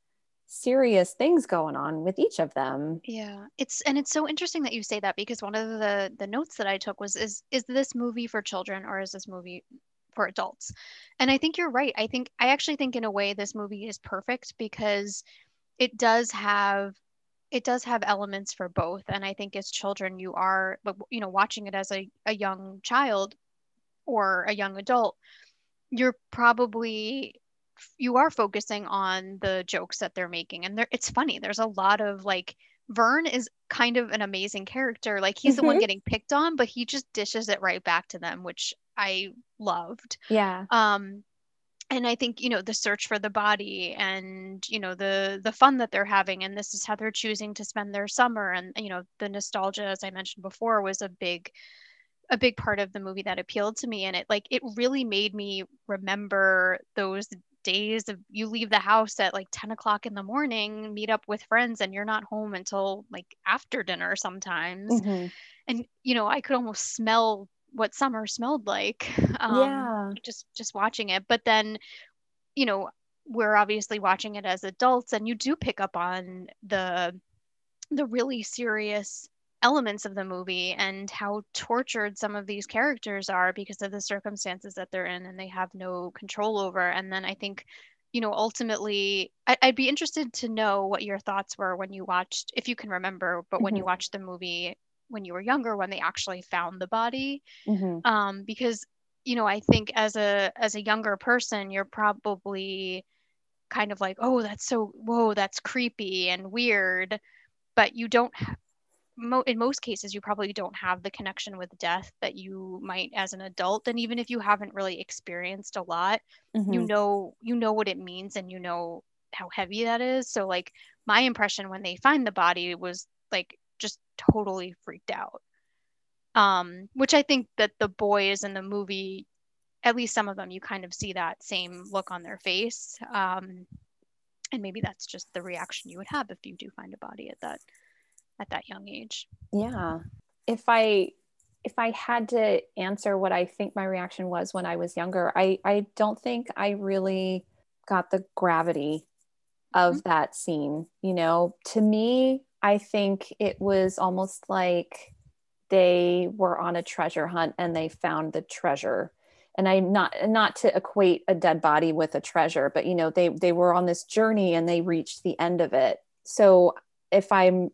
S1: serious things going on with each of them.
S3: Yeah, it's and it's so interesting that you say that because one of the the notes that I took was is is this movie for children or is this movie for adults? And I think you're right. I think I actually think in a way this movie is perfect because it does have it does have elements for both. And I think as children you are but you know watching it as a, a young child or a young adult, you're probably you are focusing on the jokes that they're making and there it's funny there's a lot of like Vern is kind of an amazing character like he's the one
S1: Mhm.
S3: getting picked on but he just dishes it right back to them which I loved
S1: Yeah.
S3: um and I think you know the search for the body and you know the the fun that they're having and this is how they're choosing to spend their summer and you know the nostalgia as I mentioned before was a big a big part of the movie that appealed to me and it like it really made me remember those days of you leave the house at like 10 o'clock in the morning meet up with friends and you're not home until like after dinner sometimes
S1: Mhm.
S3: and you know i could almost smell what summer smelled like um
S1: Yeah.
S3: just just watching it but then you know we're obviously watching it as adults and you do pick up on the the really serious elements of the movie and how tortured some of these characters are because of the circumstances that they're in and they have no control over and then i think you know ultimately I- i'd be interested to know what your thoughts were when you watched if you can remember but when you
S1: Mhm.
S3: watched the movie when you were younger when they actually found the body
S1: Mhm.
S3: um, because you know i think as a as a younger person you're probably kind of like oh that's so whoa that's creepy and weird but you don't mo- in most cases you probably don't have the connection with death that you might as an adult and even if you haven't really experienced a lot you
S1: Mhm.
S3: know you know what it means and you know how heavy that is so like my impression when they find the body was like just totally freaked out um, which I think that the boys in the movie, at least some of them, you kind of see that same look on their face. Um, and maybe that's just the reaction you would have if you do find a body at that at that young age.
S1: Yeah. If I if I had to answer what I think my reaction was when I was younger, I I don't think I really got the gravity of mm-hmm. that scene. You know, to me, I think it was almost like they were on a treasure hunt and they found the treasure. And i not not to equate a dead body with a treasure but you know they they were on this journey and they reached the end of it. So if i'm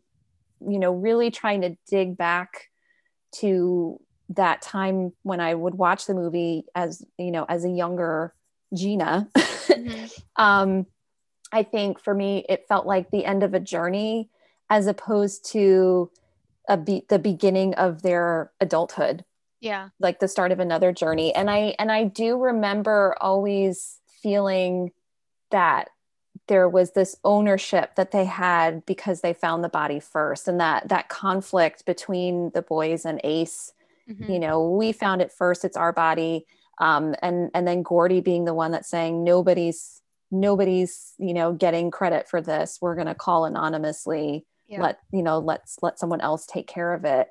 S1: you know really trying to dig back to that time when i would watch the movie as you know as a younger gina mm-hmm. um i think for me it felt like the end of a journey as opposed to a be- the beginning of their adulthood.
S3: Yeah.
S1: Like the start of another journey. And i and i do remember always feeling that there was this ownership that they had because they found the body first. And that that conflict between the boys and ace mm-hmm. you know we found it first it's our body. Um, and and then gordy being the one that's saying nobody's nobody's you know getting credit for this. We're going to call anonymously yeah. let you know let's let someone else take care of it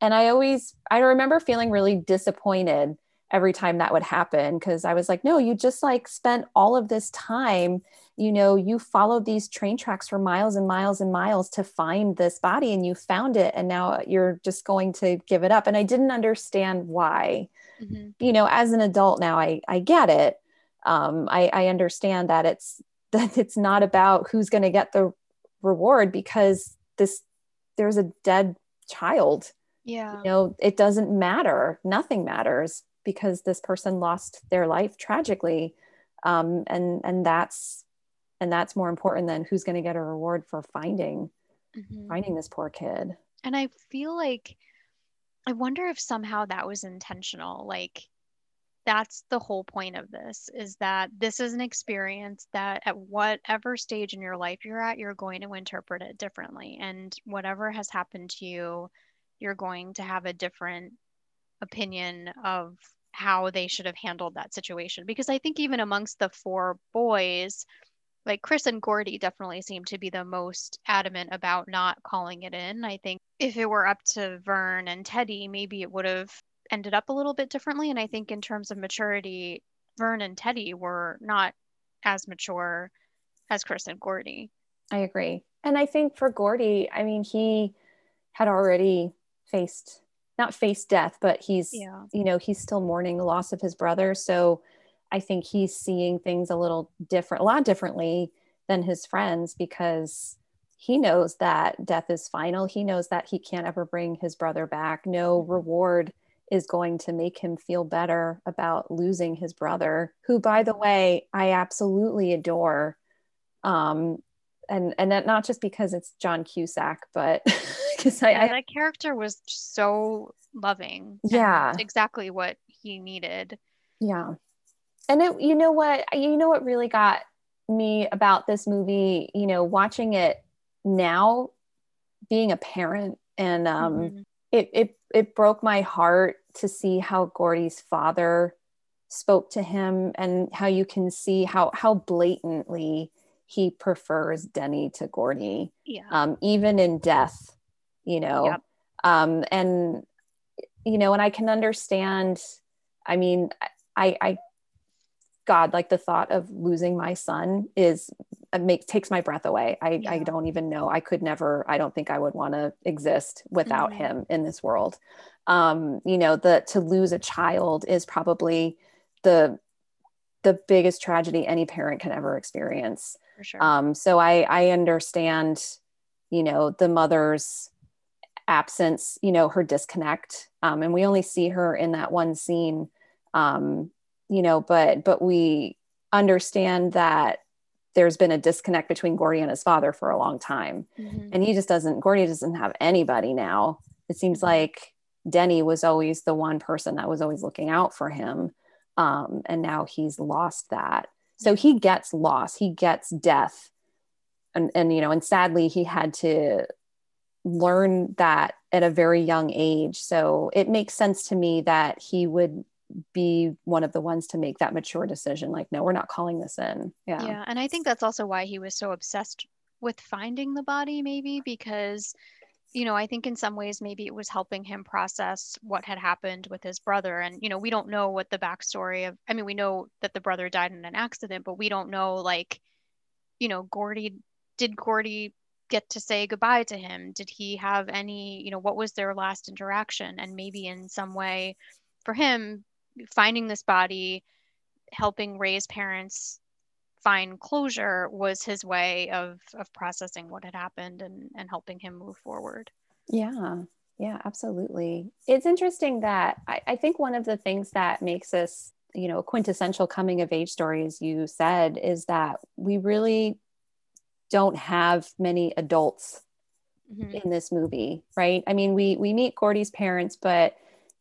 S1: and i always i remember feeling really disappointed every time that would happen because i was like no you just like spent all of this time you know you followed these train tracks for miles and miles and miles to find this body and you found it and now you're just going to give it up and i didn't understand why mm-hmm. you know as an adult now i i get it um, I, I understand that it's that it's not about who's going to get the reward because this there's a dead child.
S3: Yeah.
S1: You know it doesn't matter. Nothing matters because this person lost their life tragically. Um, and and that's and that's more important than who's going to get a reward for finding mm-hmm. finding this poor kid.
S3: And i feel like i wonder if somehow that was intentional like that's the whole point of this is that this is an experience that at whatever stage in your life you're at you're going to interpret it differently. And whatever has happened to you you're going to have a different opinion of how they should have handled that situation. Because i think even amongst the four boys like chris and gordy definitely seem to be the most adamant about not calling it in. I think if it were up to vern and teddy maybe it would have ended up a little bit differently. And I think in terms of maturity, Vern and Teddy were not as mature as Chris and Gordy.
S1: I agree. And I think for Gordy, I mean, he had already faced not faced death, but he's yeah. you know, he's still mourning the loss of his brother. So I think he's seeing things a little different, a lot differently than his friends because he knows that death is final. He knows that he can't ever bring his brother back. No mm-hmm. reward is going to make him feel better about losing his brother, who, by the way, I absolutely adore. Um, and and that not just because it's John Cusack, but because I,
S3: I, that character was so loving.
S1: Yeah,
S3: exactly what he needed.
S1: Yeah, and it, you know what, you know what really got me about this movie. You know, watching it now, being a parent, and um, mm-hmm. it it it broke my heart to see how Gordy's father spoke to him and how you can see how how blatantly he prefers Denny to Gordy.
S3: Yeah.
S1: Um, even in death, you know. Yep. Um, and you know, and I can understand. I mean, I, I, God, like the thought of losing my son is makes takes my breath away. I, yeah. I don't even know. I could never. I don't think I would want to exist without mm-hmm. him in this world. Um, you know, the to lose a child is probably the the biggest tragedy any parent can ever experience.
S3: For sure.
S1: Um, so I I understand, you know, the mother's absence, you know, her disconnect. Um, and we only see her in that one scene. Um, you know, but but we understand that there's been a disconnect between Gordy and his father for a long time. Mm-hmm. And he just doesn't, Gordy doesn't have anybody now. It seems mm-hmm. like Denny was always the one person that was always looking out for him. Um, and now he's lost that. So he gets lost, he gets death. And, and, you know, and sadly, he had to learn that at a very young age. So it makes sense to me that he would be one of the ones to make that mature decision like no we're not calling this in. Yeah.
S3: Yeah and i think that's also why he was so obsessed with finding the body maybe because you know i think in some ways maybe it was helping him process what had happened with his brother. And you know we don't know what the backstory of i mean we know that the brother died in an accident but we don't know like you know gordy did gordy get to say goodbye to him? Did he have any you know what was their last interaction? And maybe in some way for him finding this body, helping Ray's parents find closure was his way of of processing what had happened and and helping him move forward.
S1: Yeah. Yeah, absolutely. It's interesting that I, I think one of the things that makes us, you know, quintessential coming of age story, as you said, is that we really don't have many adults mm-hmm. in this movie, right? I mean, we we meet Gordy's parents, but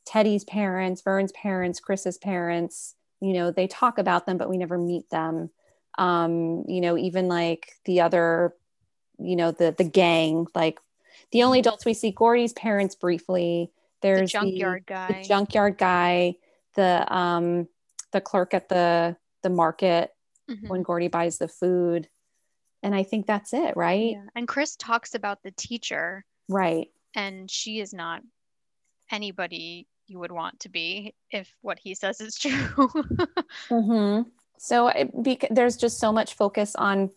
S1: Teddy's parents, Vern's parents, Chris's parents, you know, they talk about them, but we never meet them. Um, you know, even like the other, you know, the the gang, like the only adults we see Gordy's parents briefly. There's
S3: the junkyard
S1: the,
S3: guy.
S1: The junkyard guy, the um the clerk at the the market mm-hmm. when Gordy buys the food. And I think that's it, right? Yeah.
S3: And Chris talks about the teacher.
S1: Right.
S3: And she is not anybody you would want to be if what he says is true.
S1: mm-hmm. So it, be, there's just so much focus on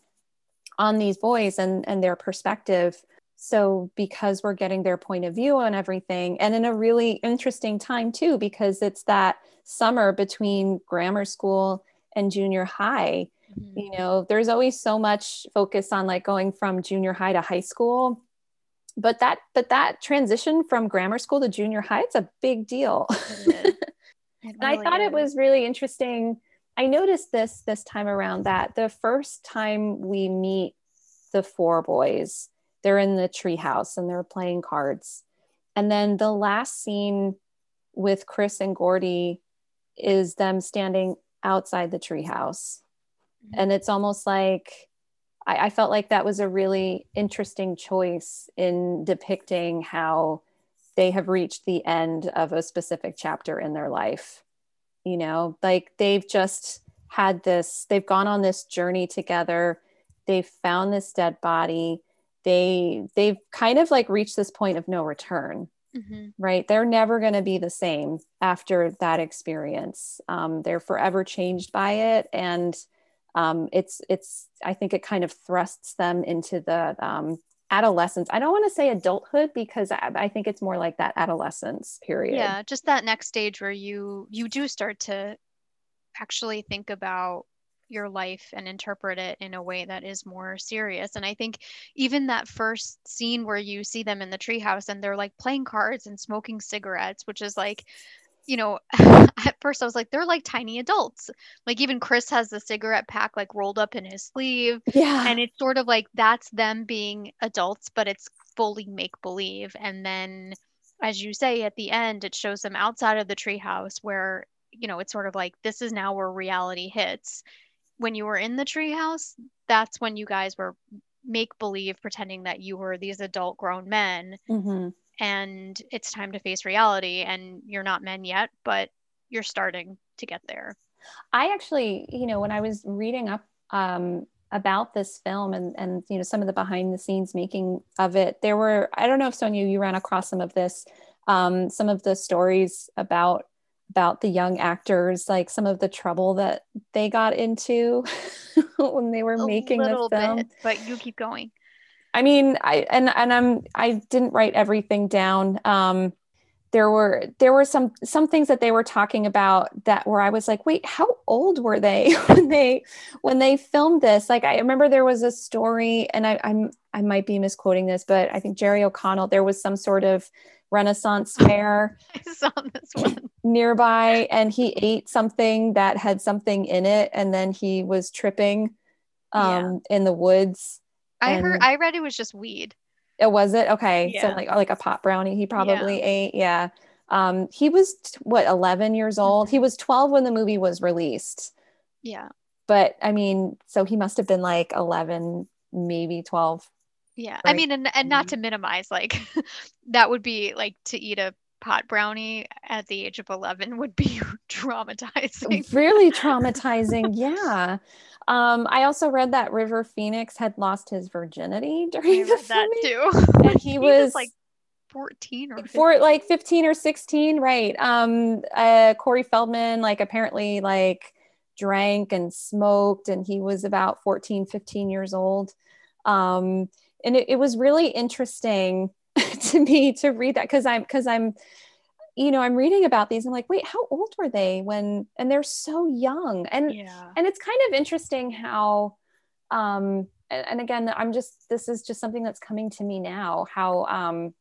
S1: on these boys and and their perspective. So because we're getting their point of view on everything, and in a really interesting time too, because it's that summer between grammar school and junior high. Mm-hmm. You know, there's always so much focus on like going from junior high to high school but that but that transition from grammar school to junior high it's a big deal. Really i thought is. it was really interesting. I noticed this this time around that the first time we meet the four boys they're in the treehouse and they're playing cards. And then the last scene with chris and gordy is them standing outside the treehouse. Mm-hmm. and it's almost like I, I felt like that was a really interesting choice in depicting how they have reached the end of a specific chapter in their life. You know, like they've just had this, they've gone on this journey together. They've found this dead body. They they've kind of like reached this point of no return. Mm-hmm. Right. They're never going to be the same after that experience. Um, they're forever changed by it. And um, it's it's I think it kind of thrusts them into the um, adolescence. I don't want to say adulthood because I, I, think it's more like that adolescence period.
S3: Yeah, just that next stage where you you do start to actually think about your life and interpret it in a way that is more serious. And I think even that first scene where you see them in the treehouse and they're like playing cards and smoking cigarettes, which is like you know, at first I was like, they're like tiny adults. Like even Chris has the cigarette pack like rolled up in his sleeve.
S1: Yeah.
S3: And it's sort of like that's them being adults, but it's fully make believe. And then, as you say, at the end, it shows them outside of the treehouse where, you know, it's sort of like this is now where reality hits. When you were in the treehouse, that's when you guys were make believe pretending that you were these adult grown men. Mm-hmm and it's time to face reality and you're not men yet but you're starting to get there.
S1: I actually you know when i was reading up um, about this film and and you know some of the behind the scenes making of it there were i don't know if sonia you ran across some of this um, some of the stories about about the young actors like some of the trouble that they got into when they were A making the film bit,
S3: but you keep going
S1: I mean, I and and I'm I didn't write everything down. Um, there were there were some some things that they were talking about that where I was like, wait, how old were they when they when they filmed this? Like, I remember there was a story, and I, I'm I might be misquoting this, but I think Jerry O'Connell. There was some sort of Renaissance fair nearby, and he ate something that had something in it, and then he was tripping um, yeah. in the woods
S3: I heard I read it was just weed.
S1: It was it? Okay. Yeah. So like like a pot brownie he probably yeah. ate. Yeah. Um he was what 11 years old. Mm-hmm. He was 12 when the movie was released.
S3: Yeah.
S1: But I mean, so he must have been like 11 maybe 12
S3: Yeah.
S1: Right.
S3: I mean, and, and not
S1: Mhm.
S3: to minimize, like, that would be like to eat a pot brownie at the age of 11 would be traumatizing.
S1: really traumatizing yeah um i also read that river phoenix had lost his virginity during the
S3: read that too.
S1: and he
S3: He
S1: was
S3: like 14 or 15.
S1: for like 15 or 16 right um uh corey feldman like apparently like drank and smoked and he was about 14 15 years old um and it, it was really interesting to me to read that because i'm because i'm you know i'm reading about these i'm like wait how old were they when and they're so young and
S3: Yeah.
S1: and it's kind of interesting how um and, and again i'm just this is just something that's coming to me now how um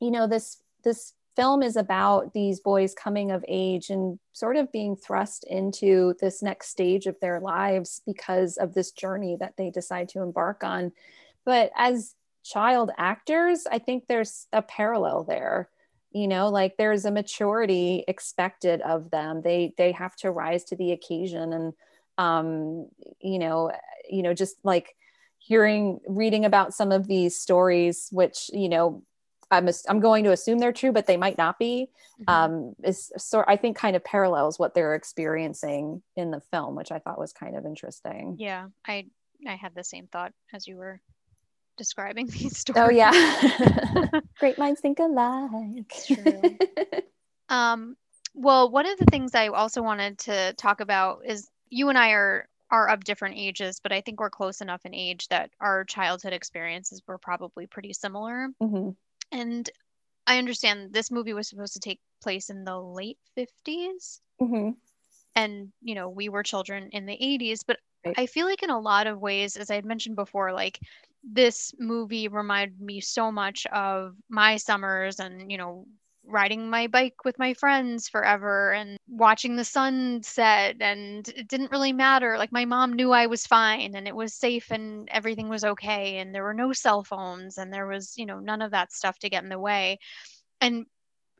S1: you know this this film is about these boys coming of age and sort of being thrust into this next stage of their lives because of this journey that they decide to embark on but as child actors i think there's a parallel there you know like there's a maturity expected of them they they have to rise to the occasion and um you know you know just like hearing reading about some of these stories which you know i'm i'm going to assume they're true but they might not be
S3: Mhm.
S1: um is sort i think kind of parallels what they're experiencing in the film which i thought was kind of interesting
S3: yeah. I I had the same thought as you were describing these stories.
S1: oh yeah great minds think alike
S3: true. Um, well, one of the things I also wanted to talk about is you and I are are of different ages, but I think we're close enough in age that our childhood experiences were probably pretty similar.
S1: Mhm.
S3: And I understand this movie was supposed to take place in the late 50s
S1: Mhm.
S3: and you know we were children in the 80s but
S1: Right.
S3: i feel like in a lot of ways as i had mentioned before like this movie reminded me so much of my summers and you know riding my bike with my friends forever and watching the sun set and it didn't really matter like my mom knew i was fine and it was safe and everything was okay and there were no cell phones and there was you know none of that stuff to get in the way and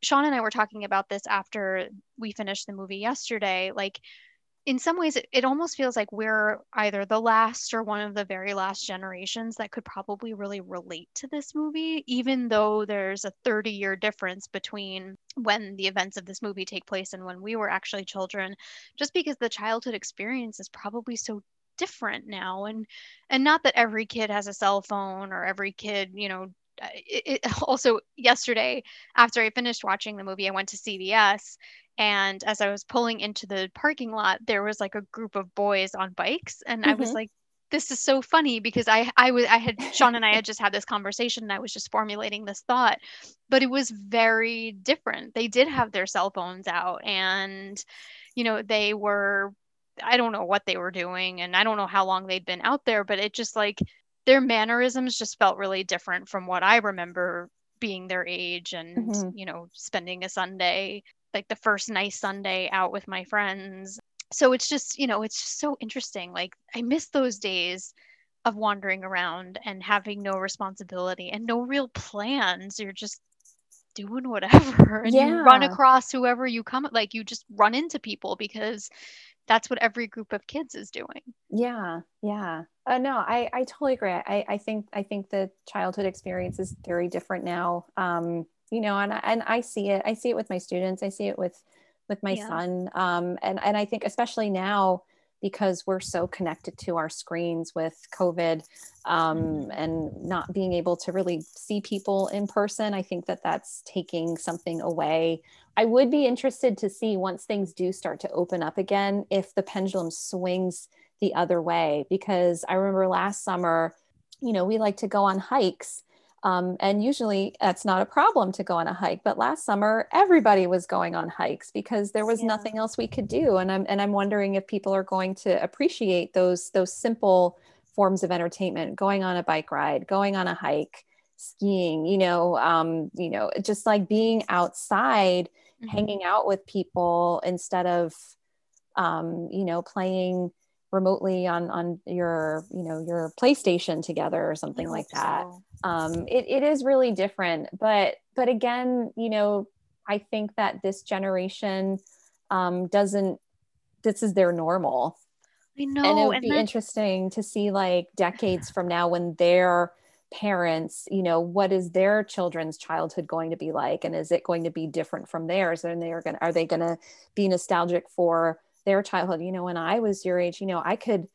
S3: Sean and I were talking about this after we finished the movie yesterday. Like, in some ways, it, it almost feels like we're either the last or one of the very last generations that could probably really relate to this movie, even though there's a 30 year difference between when the events of this movie take place and when we were actually children, just because the childhood experience is probably so different now and and not that every kid has a cell phone or every kid you know it, it also yesterday after I finished watching the movie, I went to CVS. And as I was pulling into the parking lot, there was like a group of boys on bikes. And I was
S1: Mhm.
S3: like, this is so funny because I, I was, I had, Sean and I had just had this conversation and I was just formulating this thought, but it was very different. They did have their cell phones out and, you know, they were, I don't know what they were doing and I don't know how long they'd been out there, but it just like, their mannerisms just felt really different from what I remember being their age and
S1: Mhm.
S3: you know spending a sunday like the first nice sunday out with my friends so it's just you know it's just so interesting like i miss those days of wandering around and having no responsibility and no real plans you're just doing whatever and you run across whoever you come like you just run into people because that's what every group of kids is doing
S1: Yeah, yeah. Uh, no, I, I totally agree. I, I think I think the childhood experience is very different now. Um, you know, and I- and I see it. I see it with my students. I see it with with my
S3: Yeah.
S1: son. Um, and and I think especially now because we're so connected to our screens with COVID um,
S3: Mhm.
S1: and not being able to really see people in person. I think that that's taking something away I would be interested to see once things do start to open up again if the pendulum swings the other way. Because I remember last summer, you know, we like to go on hikes. Um, and usually that's not a problem to go on a hike. But last summer, everybody was going on hikes because there was
S3: Yeah.
S1: nothing else we could do. And I'm and I'm wondering if people are going to appreciate those those simple forms of entertainment, going on a bike ride, going on a hike, skiing, you know, um, you know, just like being outside
S3: Mhm.
S1: hanging out with people instead of um, you know playing remotely on on your you know your playstation together or something like that.
S3: so.
S1: um, it, it is really different but but again you know i think that this generation um, doesn't this is their normal.
S3: I know
S1: and it would
S3: and
S1: be
S3: that
S1: interesting to see like decades from now when they're parents you know what is their children's childhood going to be like? And is it going to be different from theirs? And they are going to are they going to be nostalgic for their childhood. You know when i was your age you know i could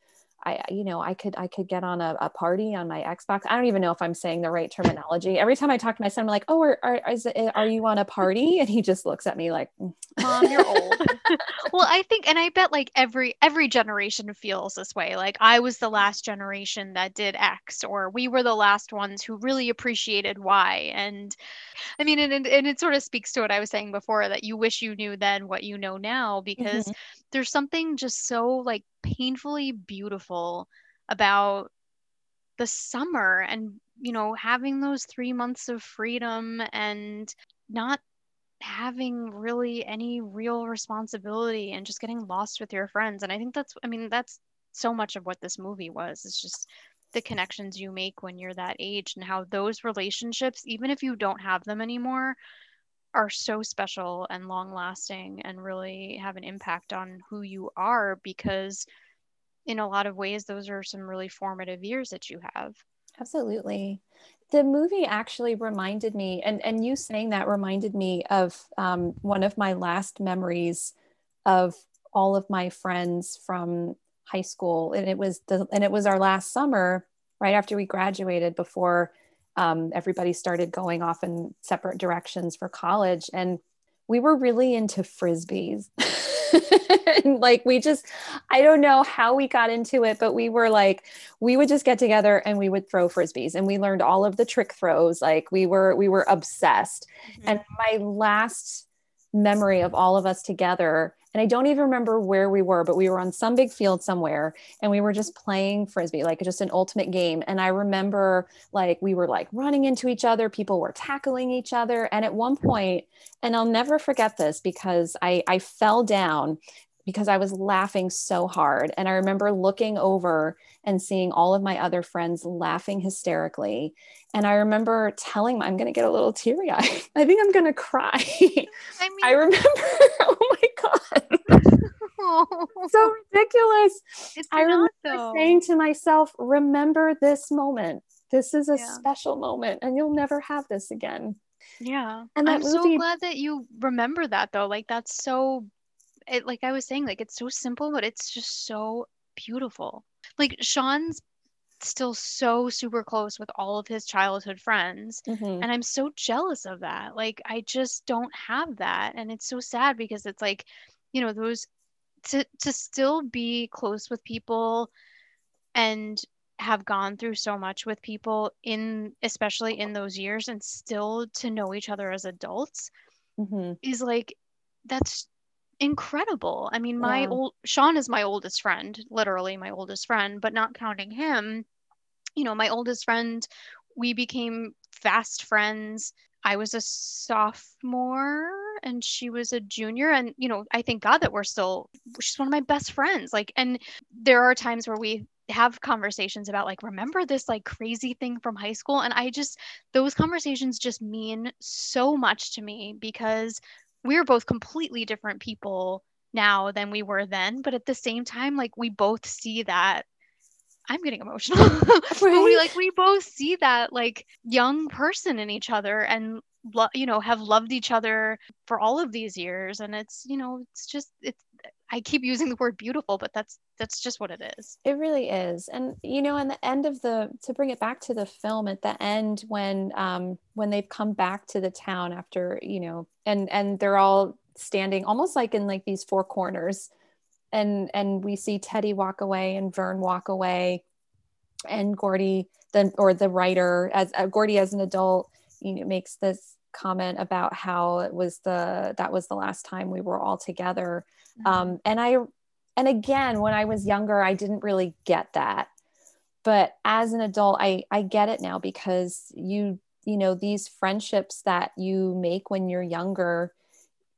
S1: I, you know, I could, I could get on a, a, party on my Xbox. I don't even know if I'm saying the right terminology. Every time I talk to my son, I'm like, "Oh, are, are, it, are you on a party?" And he just looks at me like, mm.
S3: "Mom, you're old." well, I think, and I bet like every every generation feels this way. Like I was the last generation that did X, or we were the last ones who really appreciated Y. And I mean, and, and it sort of speaks to what I was saying before that you wish you knew then what you know now, because mm-hmm. there's something just so like painfully beautiful about the summer and you know having those 3 months of freedom and not having really any real responsibility and just getting lost with your friends. And i think that's i mean that's so much of what this movie was it's just the connections you make when you're that age and how those relationships even if you don't have them anymore are so special and long lasting and really have an impact on who you are because in a lot of ways those are some really formative years that you have.
S1: Absolutely. The movie actually reminded me and and you saying that reminded me of um, one of my last memories of all of my friends from high school and it was the and it was our last summer right after we graduated before um, everybody started going off in separate directions for college. And we were really into frisbees. Like we just i don't know how we got into it but we were like we would just get together and we would throw frisbees. And we learned all of the trick throws. Like we were we were obsessed. Mm-hmm. and my last memory of all of us together and I don't even remember where we were, but we were on some big field somewhere and we were just playing frisbee, like just an ultimate game. And I remember like we were like running into each other, people were tackling each other. And at one point, and I'll never forget this because I, I fell down because I was laughing so hard. And I remember looking over and seeing all of my other friends laughing hysterically. And I remember telling them, I'm going to get a little teary eyed. I think I'm going to cry. I, mean, I remember, oh my God. so ridiculous. It's I remember though. saying to myself, remember this moment. This is a yeah. special moment and you'll never have this again.
S3: Yeah. And I'm movie, so glad that you remember that though. Like that's so it like I was saying, like it's so simple, but it's just so beautiful. Like Sean's still so super close with all of his childhood friends mm-hmm. and i'm so jealous of that like i just don't have that and it's so sad because it's like you know those to to still be close with people and have gone through so much with people in especially in those years and still to know each other as adults mm-hmm. is like that's incredible. I mean, my yeah. old Sean is my oldest friend, literally my oldest friend, but not counting him, you know, my oldest friend, we became fast friends. I was a sophomore and she was a junior and you know, I thank God that we're still she's one of my best friends. Like and there are times where we have conversations about like remember this like crazy thing from high school and I just those conversations just mean so much to me because we're both completely different people now than we were then but at the same time like we both see that i'm getting emotional right? we like we both see that like young person in each other and lo- you know have loved each other for all of these years and it's you know it's just it's I keep using the word beautiful, but that's that's just what it is.
S1: It really is. And you know, in the end of the to bring it back to the film at the end when um when they've come back to the town after, you know, and and they're all standing almost like in like these four corners and and we see Teddy walk away and Vern walk away and Gordy then or the writer as uh, Gordy as an adult, you know, makes this comment about how it was the that was the last time we were all together. Mm-hmm. um, and i and again when i was younger i didn't really get that. But as an adult i i get it now because you you know these friendships that you make when you're younger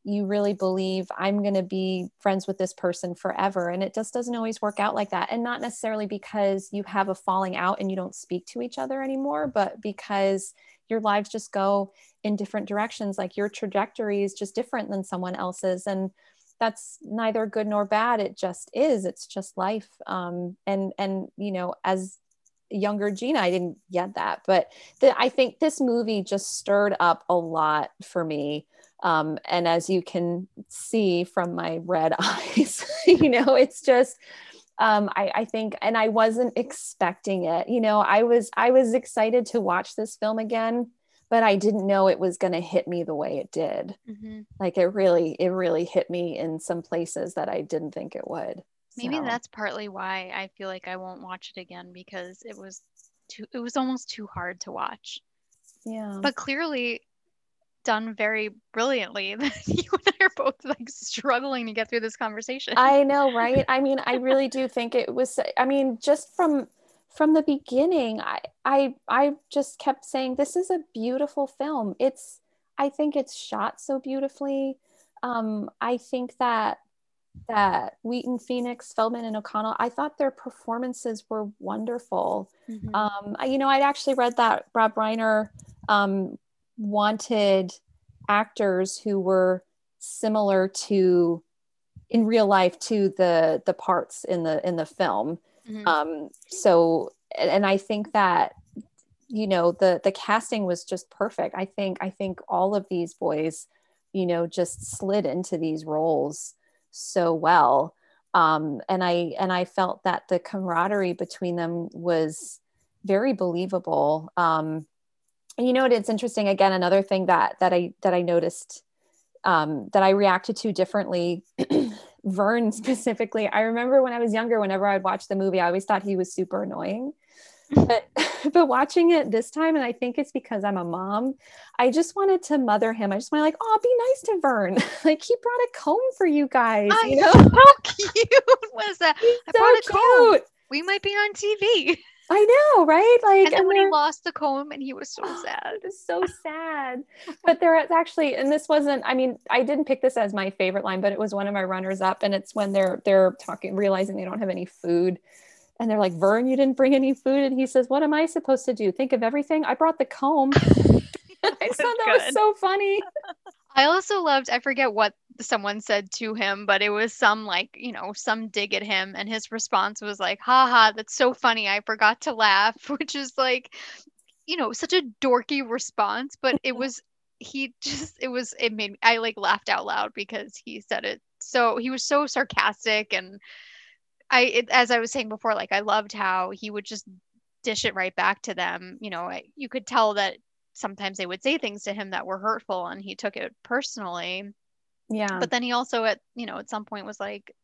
S1: you really believe i'm going to be friends with this person forever. And it just doesn't always work out like that. And not necessarily because you have a falling out and you don't speak to each other anymore but because your lives just go in different directions like your trajectory is just different than someone else's and that's neither good nor bad it just is it's just life um, and and you know as younger Gina, I didn't get that. But the, I think this movie just stirred up a lot for me. Um, and as you can see from my red eyes, you know, it's just, um, I, I think, and I wasn't expecting it. You know, I was, I was excited to watch this film again, but I didn't know it was going to hit me the way it did. Mm-hmm. Like it really, it really hit me in some places that I didn't think it would.
S3: Maybe so. that's partly why I feel like I won't watch it again because it was too, it was almost too hard to watch.
S1: Yeah.
S3: But clearly, done very brilliantly that you and I are both like struggling to get through this conversation.
S1: I know, right? I mean, I really do think it was I mean, just from from the beginning, I I I just kept saying this is a beautiful film. It's I think it's shot so beautifully. Um, I think that that Wheaton, Phoenix, Feldman, and O'Connell, I thought their performances were wonderful. Mm-hmm. Um, I, you know, I'd actually read that Rob Reiner um, wanted actors who were similar to in real life to the the parts in the in the film. Mm-hmm. um so and i think that you know the the casting was just perfect. I think i think all of these boys you know just slid into these roles so well. Um and i and i felt that the camaraderie between them was very believable. Um you know what it's interesting again another thing that that i that i noticed um, that i reacted to differently vern specifically. I remember when i was younger whenever i'd watch the movie i always thought he was super annoying. But but watching it this time and i think it's because i'm a mom i just wanted to mother him. I just want to like oh be nice to vern. Like he brought a comb for you guys I you know?
S3: how cute was that He's i so brought a cute. comb we might be on tv
S1: I know, right? Like,
S3: and then and when he lost the comb, and he was so sad.
S1: it was so sad. but there is actually, and this wasn't. I mean, I didn't pick this as my favorite line, but it was one of my runners up, and it's when they're they're talking, realizing they don't have any food, and they're like, "Vern, you didn't bring any food," and he says, "What am I supposed to do? Think of everything? I brought the comb." I thought that good. was so funny.
S3: I also loved, I forget what someone said to him, but it was some like, you know, some dig at him. And his response was like, haha, that's so funny. I forgot to laugh, which is like, you know, such a dorky response, but it was, he just, it was, it made me, I like laughed out loud because he said it. So he was so sarcastic. And I, it, as I was saying before, like, I loved how he would just dish it right back to them. You know, I, you could tell that sometimes they would say things to him that were hurtful and he took it personally
S1: yeah.
S3: But then he also at you know at some point was like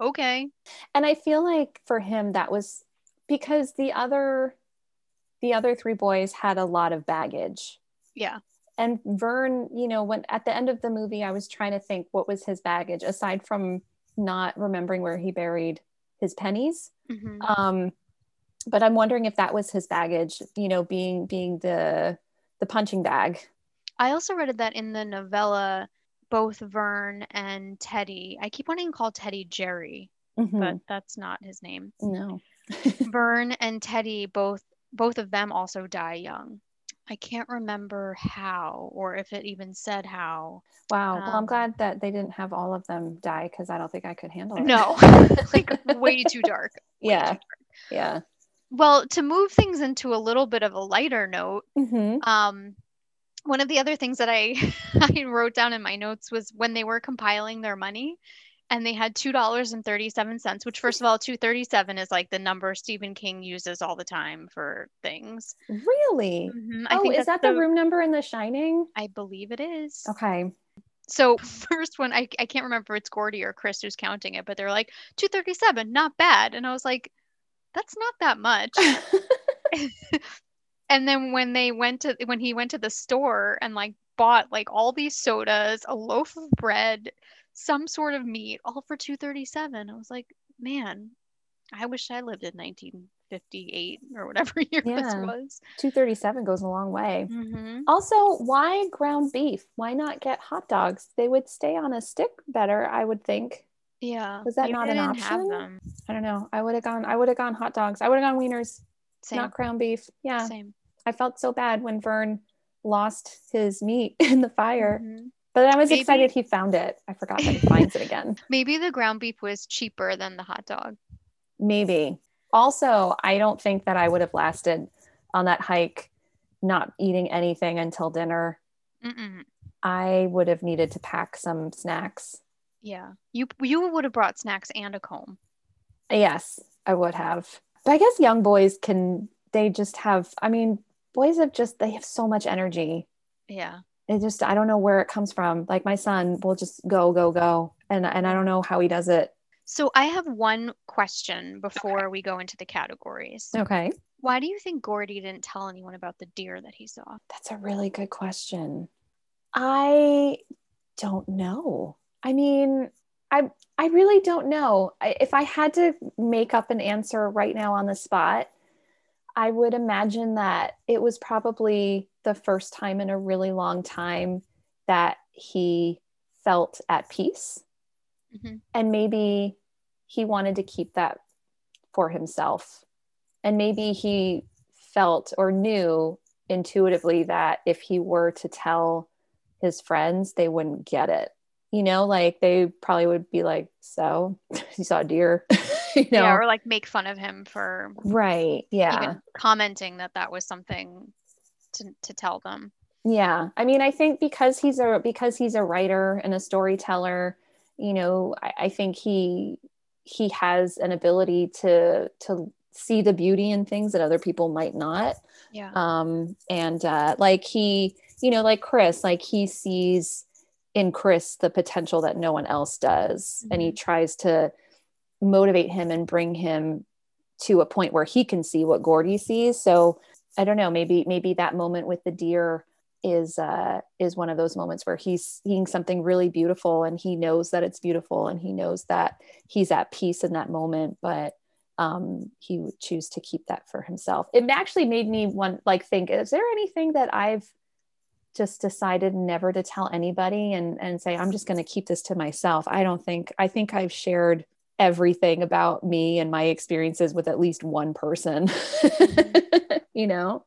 S3: okay.
S1: And i feel like for him that was because the other the other three boys had a lot of baggage.
S3: Yeah.
S1: And vern you know when at the end of the movie i was trying to think what was his baggage aside from not remembering where he buried his pennies. Mm-hmm. um but i'm wondering if that was his baggage you know being being the the punching bag.
S3: I also read that in the novella, both Vern and Teddy. I keep wanting to call Teddy Jerry, mm-hmm. but that's not his name.
S1: No.
S3: Vern and Teddy both both of them also die young. I can't remember how or if it even said how.
S1: Wow. Um, well, I'm um, glad that they didn't have all of them die because I don't think I could handle it.
S3: No, like way too dark. Way
S1: yeah.
S3: Too dark.
S1: Yeah.
S3: Well, to move things into a little bit of a lighter note, mm-hmm. um, one of the other things that I I wrote down in my notes was when they were compiling their money, and they had two dollars and thirty seven cents. Which, first of all, two thirty seven is like the number Stephen King uses all the time for things.
S1: Really? Mm-hmm. Oh, is that the, the room number in The Shining?
S3: I believe it is.
S1: Okay.
S3: So first one, I, I can't remember if it's Gordy or Chris who's counting it, but they're like 237, not bad. And I was like, that's not that much. and then when they went to when he went to the store and like bought like all these sodas, a loaf of bread, some sort of meat, all for 237. I was like, man, I wish I lived in 1958 or whatever year yeah. this was.
S1: 237 goes a long way. Mm-hmm. Also, why ground beef? Why not get hot dogs? They would stay on a stick better, I would think.
S3: Yeah.
S1: Was that not an option? I don't know. I would have gone. I would have gone hot dogs. I would have gone wieners. Same. Not ground beef. Yeah.
S3: Same.
S1: I felt so bad when Vern lost his meat in the fire. Mm-hmm. But I was Maybe. excited he found it. I forgot that he finds it again.
S3: Maybe the ground beef was cheaper than the hot dog.
S1: Maybe. Also, I don't think that I would have lasted on that hike not eating anything until dinner.
S3: Mm-mm.
S1: I would have needed to pack some snacks.
S3: Yeah. You you would have brought snacks and a comb.
S1: Yes, I would have. But I guess young boys can they just have I mean, boys have just they have so much energy.
S3: Yeah.
S1: It just I don't know where it comes from. Like my son will just go go go and and I don't know how he does it.
S3: So I have one question before we go into the categories.
S1: Okay.
S3: Why do you think Gordy didn't tell anyone about the deer that he saw?
S1: That's a really good question. I don't know. I mean, I I really don't know. I, if I had to make up an answer right now on the spot, I would imagine that it was probably the first time in a really long time that he felt at peace.
S3: Mhm.
S1: And maybe he wanted to keep that for himself. And maybe he felt or knew intuitively that if he were to tell his friends, they wouldn't get it. You know, like they probably would be like, So you saw a deer, you know?
S3: Yeah, or like make fun of him for
S1: right. Yeah.
S3: even commenting that that was something to, to tell them.
S1: yeah i mean i think because he's a because he's a writer and a storyteller you know i, I think he he has an ability to to see the beauty in things that other people might not
S3: Yeah.
S1: um and uh like he you know like chris like he sees in chris the potential that no one else does. And he tries to motivate him and bring him to a point where he can see what gordy sees. So i don't know maybe maybe that moment with the deer is uh is one of those moments where he's seeing something really beautiful and he knows that it's beautiful and he knows that he's at peace in that moment but um he would choose to keep that for himself. It actually made me want like think is there anything that i've just decided never to tell anybody and and say i'm just going to keep this to myself i don't think i think i've shared everything about me and my experiences with at least one person mm-hmm. you know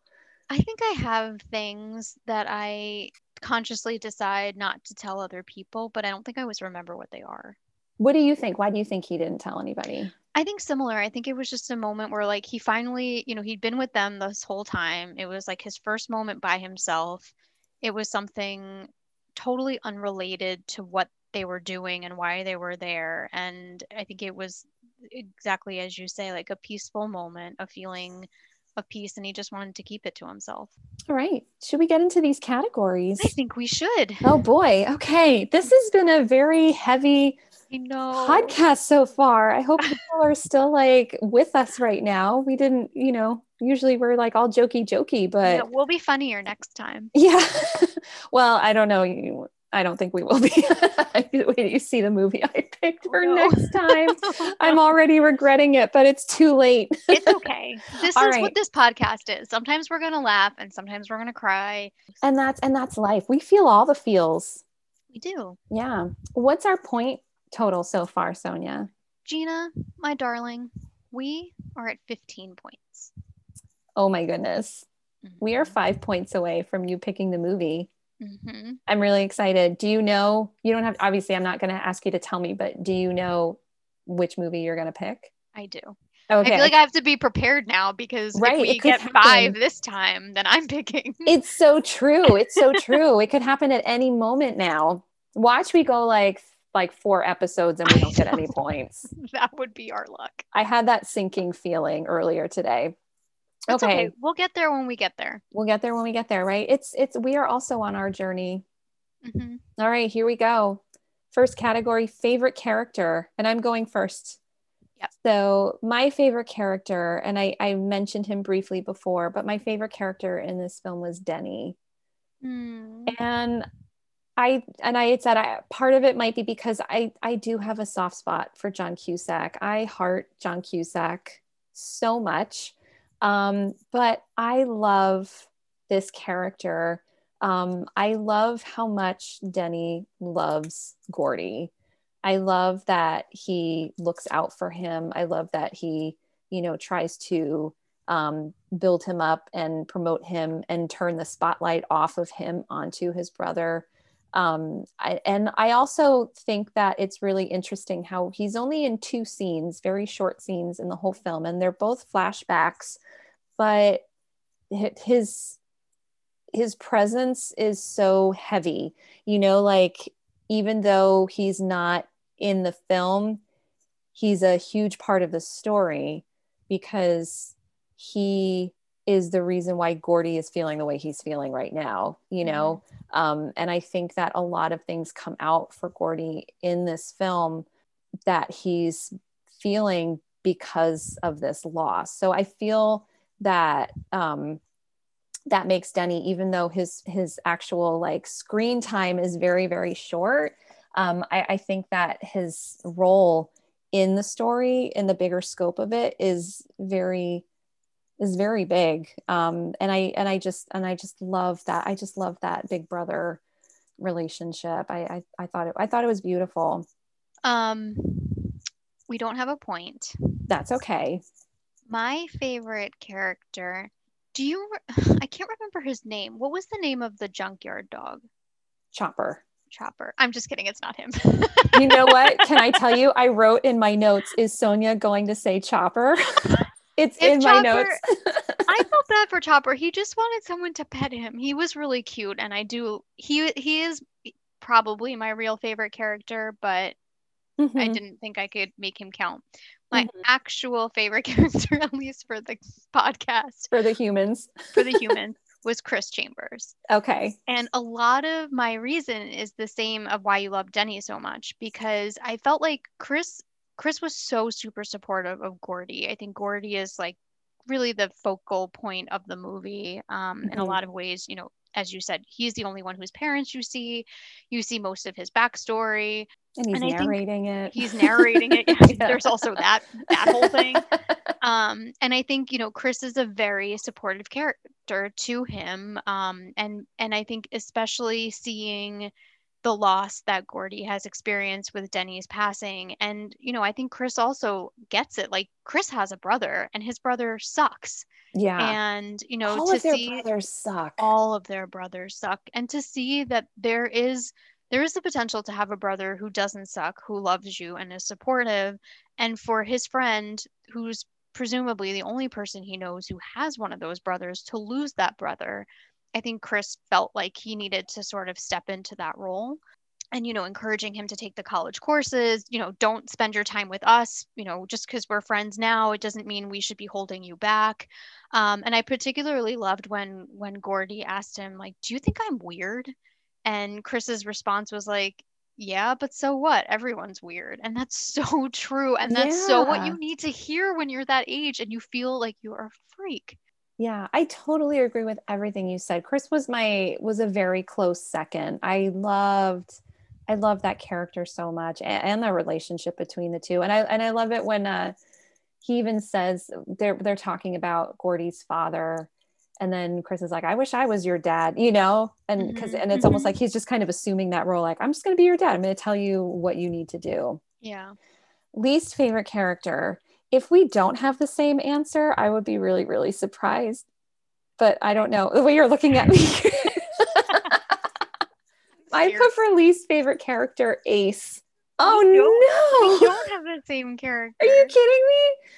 S3: I think I have things that I consciously decide not to tell other people, but I don't think I always remember what they are.
S1: what do you think why do you think he didn't tell anybody
S3: I think similar. I think it was just a moment where like he finally, you know, he'd been with them this whole time. It was like his first moment by himself. It was something totally unrelated to what they were doing and why they were there. And I think it was exactly as you say, like a peaceful moment, a feeling of peace, and he just wanted to keep it to himself.
S1: all right should we get into these categories
S3: I think we should.
S1: oh boy okay this has been a very heavy. Podcast so far i hope people are still like with us right now we didn't you know usually we're like all jokey jokey but
S3: Yeah, we'll be funnier next time.
S1: Yeah. well, I don't know. I don't think we will be. Wait you see the movie I picked for
S3: no.
S1: next time. I'm already regretting it, but it's too late.
S3: it's okay. This
S1: All
S3: is
S1: right.
S3: what this podcast is. Sometimes we're gonna laugh and sometimes we're gonna cry.
S1: And that's and that's life. We feel all the feels.
S3: We do.
S1: Yeah. What's our point total so far, Sonia?
S3: Gina, my darling, we are at 15 points.
S1: Oh my goodness. We
S3: Mm-hmm.
S1: are 5 points away from you picking the movie.
S3: hmm
S1: I'm really excited. Do you know? You don't have obviously I'm not going to ask you to tell me, but do you know which movie you're going to pick?
S3: I do.
S1: Okay.
S3: I feel like I have to be prepared now because
S1: Right,
S3: if we get
S1: happen.
S3: five this time, then I'm picking.
S1: it's so true. It's so true. It could happen at any moment now. Watch we go like like four episodes and we don't get any points.
S3: that would be our luck.
S1: I had that sinking feeling earlier today. Okay.
S3: okay. We'll get there when we get there.
S1: We'll get there when we get there, right? It's it's we are also on our journey.
S3: hmm
S1: All right, here we go. First category, favorite character. And I'm going first.
S3: Yep.
S1: So my favorite character, and I, I mentioned him briefly before, but my favorite character in this film was Denny.
S3: Mm.
S1: and I and I had said I part of it might be because I I do have a soft spot for John Cusack. I heart John Cusack so much, um, but I love this character. Um, I love how much Denny loves Gordy. I love that he looks out for him. I love that he you know tries to um, build him up and promote him and turn the spotlight off of him onto his brother. Um, I, and I also think that it's really interesting how he's only in two scenes, very short scenes in the whole film, and they're both flashbacks, but his his presence is so heavy. You know, like even though he's not in the film, he's a huge part of the story because he is the reason why Gordy is feeling the way he's feeling right now, you know? Mm-hmm. Um, and I think that a lot of things come out for Gordy in this film that he's feeling because of this loss. So I feel that um, that makes Denny, even though his his actual like screen time is very very short, um, I, I think that his role in the story in the bigger scope of it is very is very big. Um, and i and i just and i just love that i just love that big brother relationship. I i, I thought it i thought it was beautiful.
S3: Um we don't have a point.
S1: That's okay.
S3: My favorite character do you i can't remember his name. What was the name of the junkyard dog?
S1: Chopper.
S3: Chopper. I'm just kidding it's not him.
S1: You know what? Can i tell you i wrote in my notes is sonia going to say chopper It's if in Chopper, my notes.
S3: I felt bad for Chopper. He just wanted someone to pet him. He was really cute, and I do. He he is probably my real favorite character, but mm-hmm. I didn't think I could make him count. My mm-hmm. actual favorite character, at least for the podcast,
S1: for the humans,
S3: for the humans, was Chris Chambers.
S1: Okay.
S3: And a lot of my reason is the same of why you love Denny so much because I felt like Chris Chris was so super supportive of Gordy. I think Gordy is like really the focal point of the movie um, mm-hmm. in a mm-hmm. lot of ways. You know, as you said, he's the only one whose parents you see. You see most of his backstory.
S1: And he's and narrating it.
S3: He's narrating it. yeah. There's also that that whole thing. Um, and I think you know Chris is a very supportive character to him. Um, and and I think especially seeing the loss that Gordy has experienced with Denny's passing. And, you know, I think Chris also gets it. Like, Chris has a brother and his brother sucks.
S1: Yeah.
S3: And, you know,
S1: all
S3: to
S1: of their
S3: see
S1: brothers suck.
S3: All of their brothers suck. And to see that there is there is the potential to have a brother who doesn't suck, who loves you and is supportive, and for his friend who's presumably the only person he knows who has one of those brothers to lose that brother I think Chris felt like he needed to sort of step into that role and you know encouraging him to take the college courses you know don't spend your time with us you know just because we're friends now it doesn't mean we should be holding you back. Um, and i particularly loved when when gordy asked him like do you think i'm weird? And chris's response was like yeah but so what? Everyone's weird. And that's so true. And that's yeah. so what you need to hear when you're that age and you feel like you're a freak
S1: yeah, I totally agree with everything you said. Chris was my was a very close second. I loved I love that character so much and, and, the relationship between the two. And I and I love it when uh he even says they're they're talking about Gordy's father and then Chris is like, I wish I was your dad, you know? And because mm-hmm. and it's almost mm-hmm. like he's just kind of assuming that role, like, I'm just gonna be your dad. I'm gonna tell you what you need to do.
S3: Yeah.
S1: Least favorite character if we don't have the same answer, I would be really, really surprised. But I don't know the way you're looking at me. I put for least favorite character Ace. Oh no,
S3: we don't have the same character.
S1: Are you kidding me?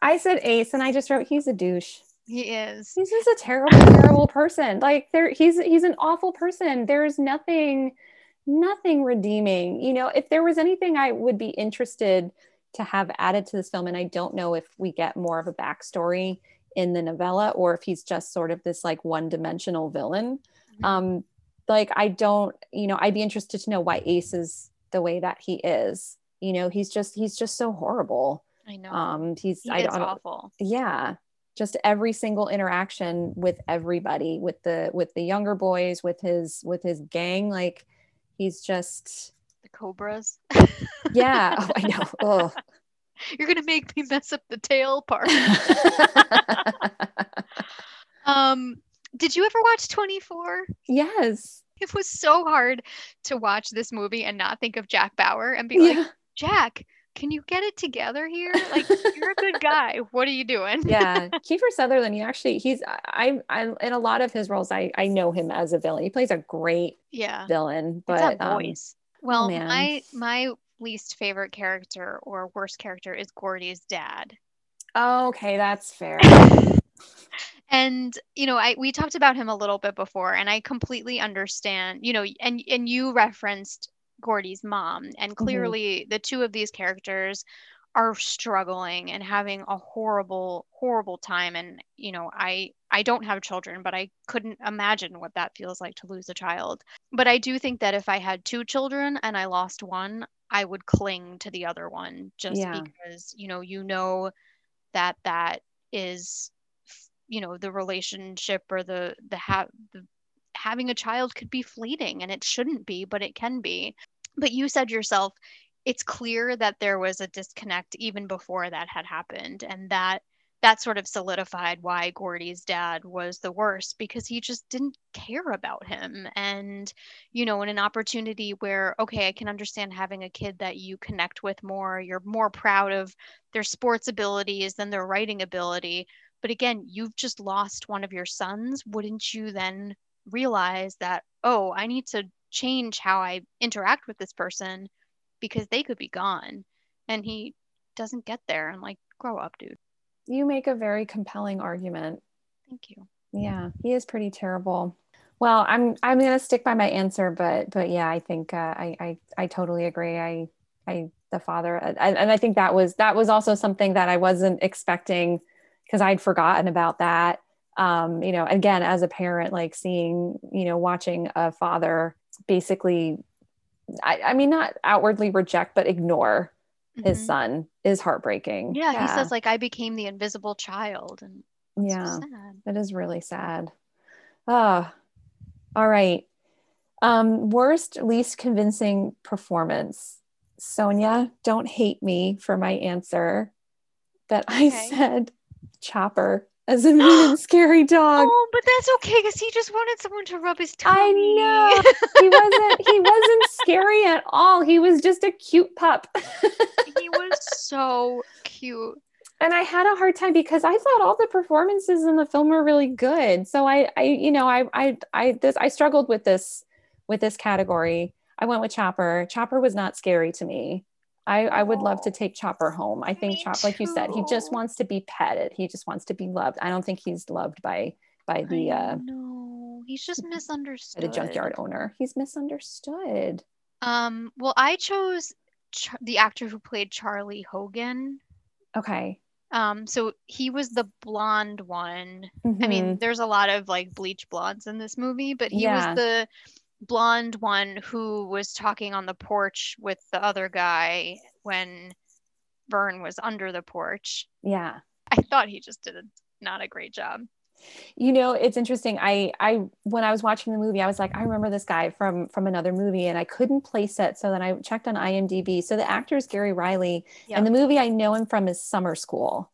S1: I said Ace, and I just wrote he's a douche.
S3: He is.
S1: He's just a terrible, terrible person. Like there, he's he's an awful person. There's nothing, nothing redeeming. You know, if there was anything I would be interested to have added to this film. And I don't know if we get more of a backstory in the novella or if he's just sort of this like one dimensional villain. Mm-hmm. Um, like, I don't, you know, I'd be interested to know why Ace is the way that he is. You know, he's just, he's just so horrible.
S3: I know.
S1: Um, he's,
S3: he
S1: I
S3: don't, awful.
S1: Yeah. Just every single interaction with everybody, with the, with the younger boys, with his, with his gang, like he's just,
S3: the cobras.
S1: yeah, oh, I know. Oh.
S3: You're gonna make me mess up the tail part. um, did you ever watch 24?
S1: Yes.
S3: It was so hard to watch this movie and not think of Jack Bauer and be yeah. like, Jack, can you get it together here? Like, you're a good guy. What are you doing?
S1: yeah, Kiefer Sutherland. He actually he's I I in a lot of his roles I I know him as a villain. He plays a great
S3: Yeah.
S1: villain, but um,
S3: voice. Oh, well,
S1: man.
S3: my my least favorite character or worst character is Gordy's dad.
S1: oh, okay, that's fair.
S3: And you know, I we talked about him a little bit before, and I completely understand. You know, and and you referenced Gordy's mom, and mm-hmm. clearly the two of these characters are struggling and having a horrible, horrible time. And you know, I I don't have children, but I couldn't imagine what that feels like to lose a child. But I do think that if I had two children and I lost one, I would cling to the other one just
S1: Yeah.
S3: because you know you know that that is you know the relationship or the the, ha- the having a child could be fleeting and it shouldn't be but it can be but you said yourself it's clear that there was a disconnect even before that had happened and that that sort of solidified why Gordy's dad was the worst because he just didn't care about him and you know in an opportunity where okay I can understand having a kid that you connect with more you're more proud of their sports abilities than their writing ability but again, you've just lost one of your sons. Wouldn't you then realize that, oh, I need to change how I interact with this person because they could be gone? And he doesn't get there. And like, grow up, dude.
S1: You make a very compelling argument.
S3: Thank you.
S1: Yeah, he is pretty terrible. Well, I'm I'm gonna stick by my answer, but but yeah, I think uh, I I I totally agree. I I the father, I, and I think that was that was also something that I wasn't expecting because I'd forgotten about that. Um, you know, again, as a parent, like seeing you know watching a father basically, I, I mean, not outwardly reject, but ignore his
S3: Mhm.
S1: son is heartbreaking.
S3: Yeah, he says like I became the invisible child, and
S1: yeah. That is really sad. Ah, all right. Um, worst, least convincing performance. Sonia, don't hate me for my answer, but I said Chopper as a mean and scary dog.
S3: Oh, but that's okay because he just wanted someone to rub his tummy.
S1: I know he wasn't. He wasn't scary at all. He was just a cute pup.
S3: he was so cute.
S1: and I had a hard time because I thought all the performances in the film were really good. So I, I, you know, I, I, I, this, I struggled with this, with this category. I went with Chopper. Chopper was not scary to me. I, I would love to
S3: Oh.
S1: take Chopper home. I think
S3: Me
S1: Chopper, like you said, he just wants to be petted. He just wants to be loved. I don't think he's loved by, by the, uh,
S3: no, he's just misunderstood.
S1: the junkyard owner. He's misunderstood.
S3: Um, well, I chose Ch- the actor who played Charlie Hogan.
S1: Okay.
S3: Um, so he was the blonde one. I
S1: Mhm.
S3: mean, there's a lot of like bleach blondes in this movie, but he
S1: Yeah.
S3: was the blonde one who was talking on the porch with the other guy when Vern was under the porch.
S1: yeah.
S3: I thought he just did a, not a great job.
S1: you know it's interesting i i when i was watching the movie i was like i remember this guy from from another movie and i couldn't place it so then i checked on imdb so the actor is gary riley
S3: Yeah.
S1: and the movie i know him from is summer school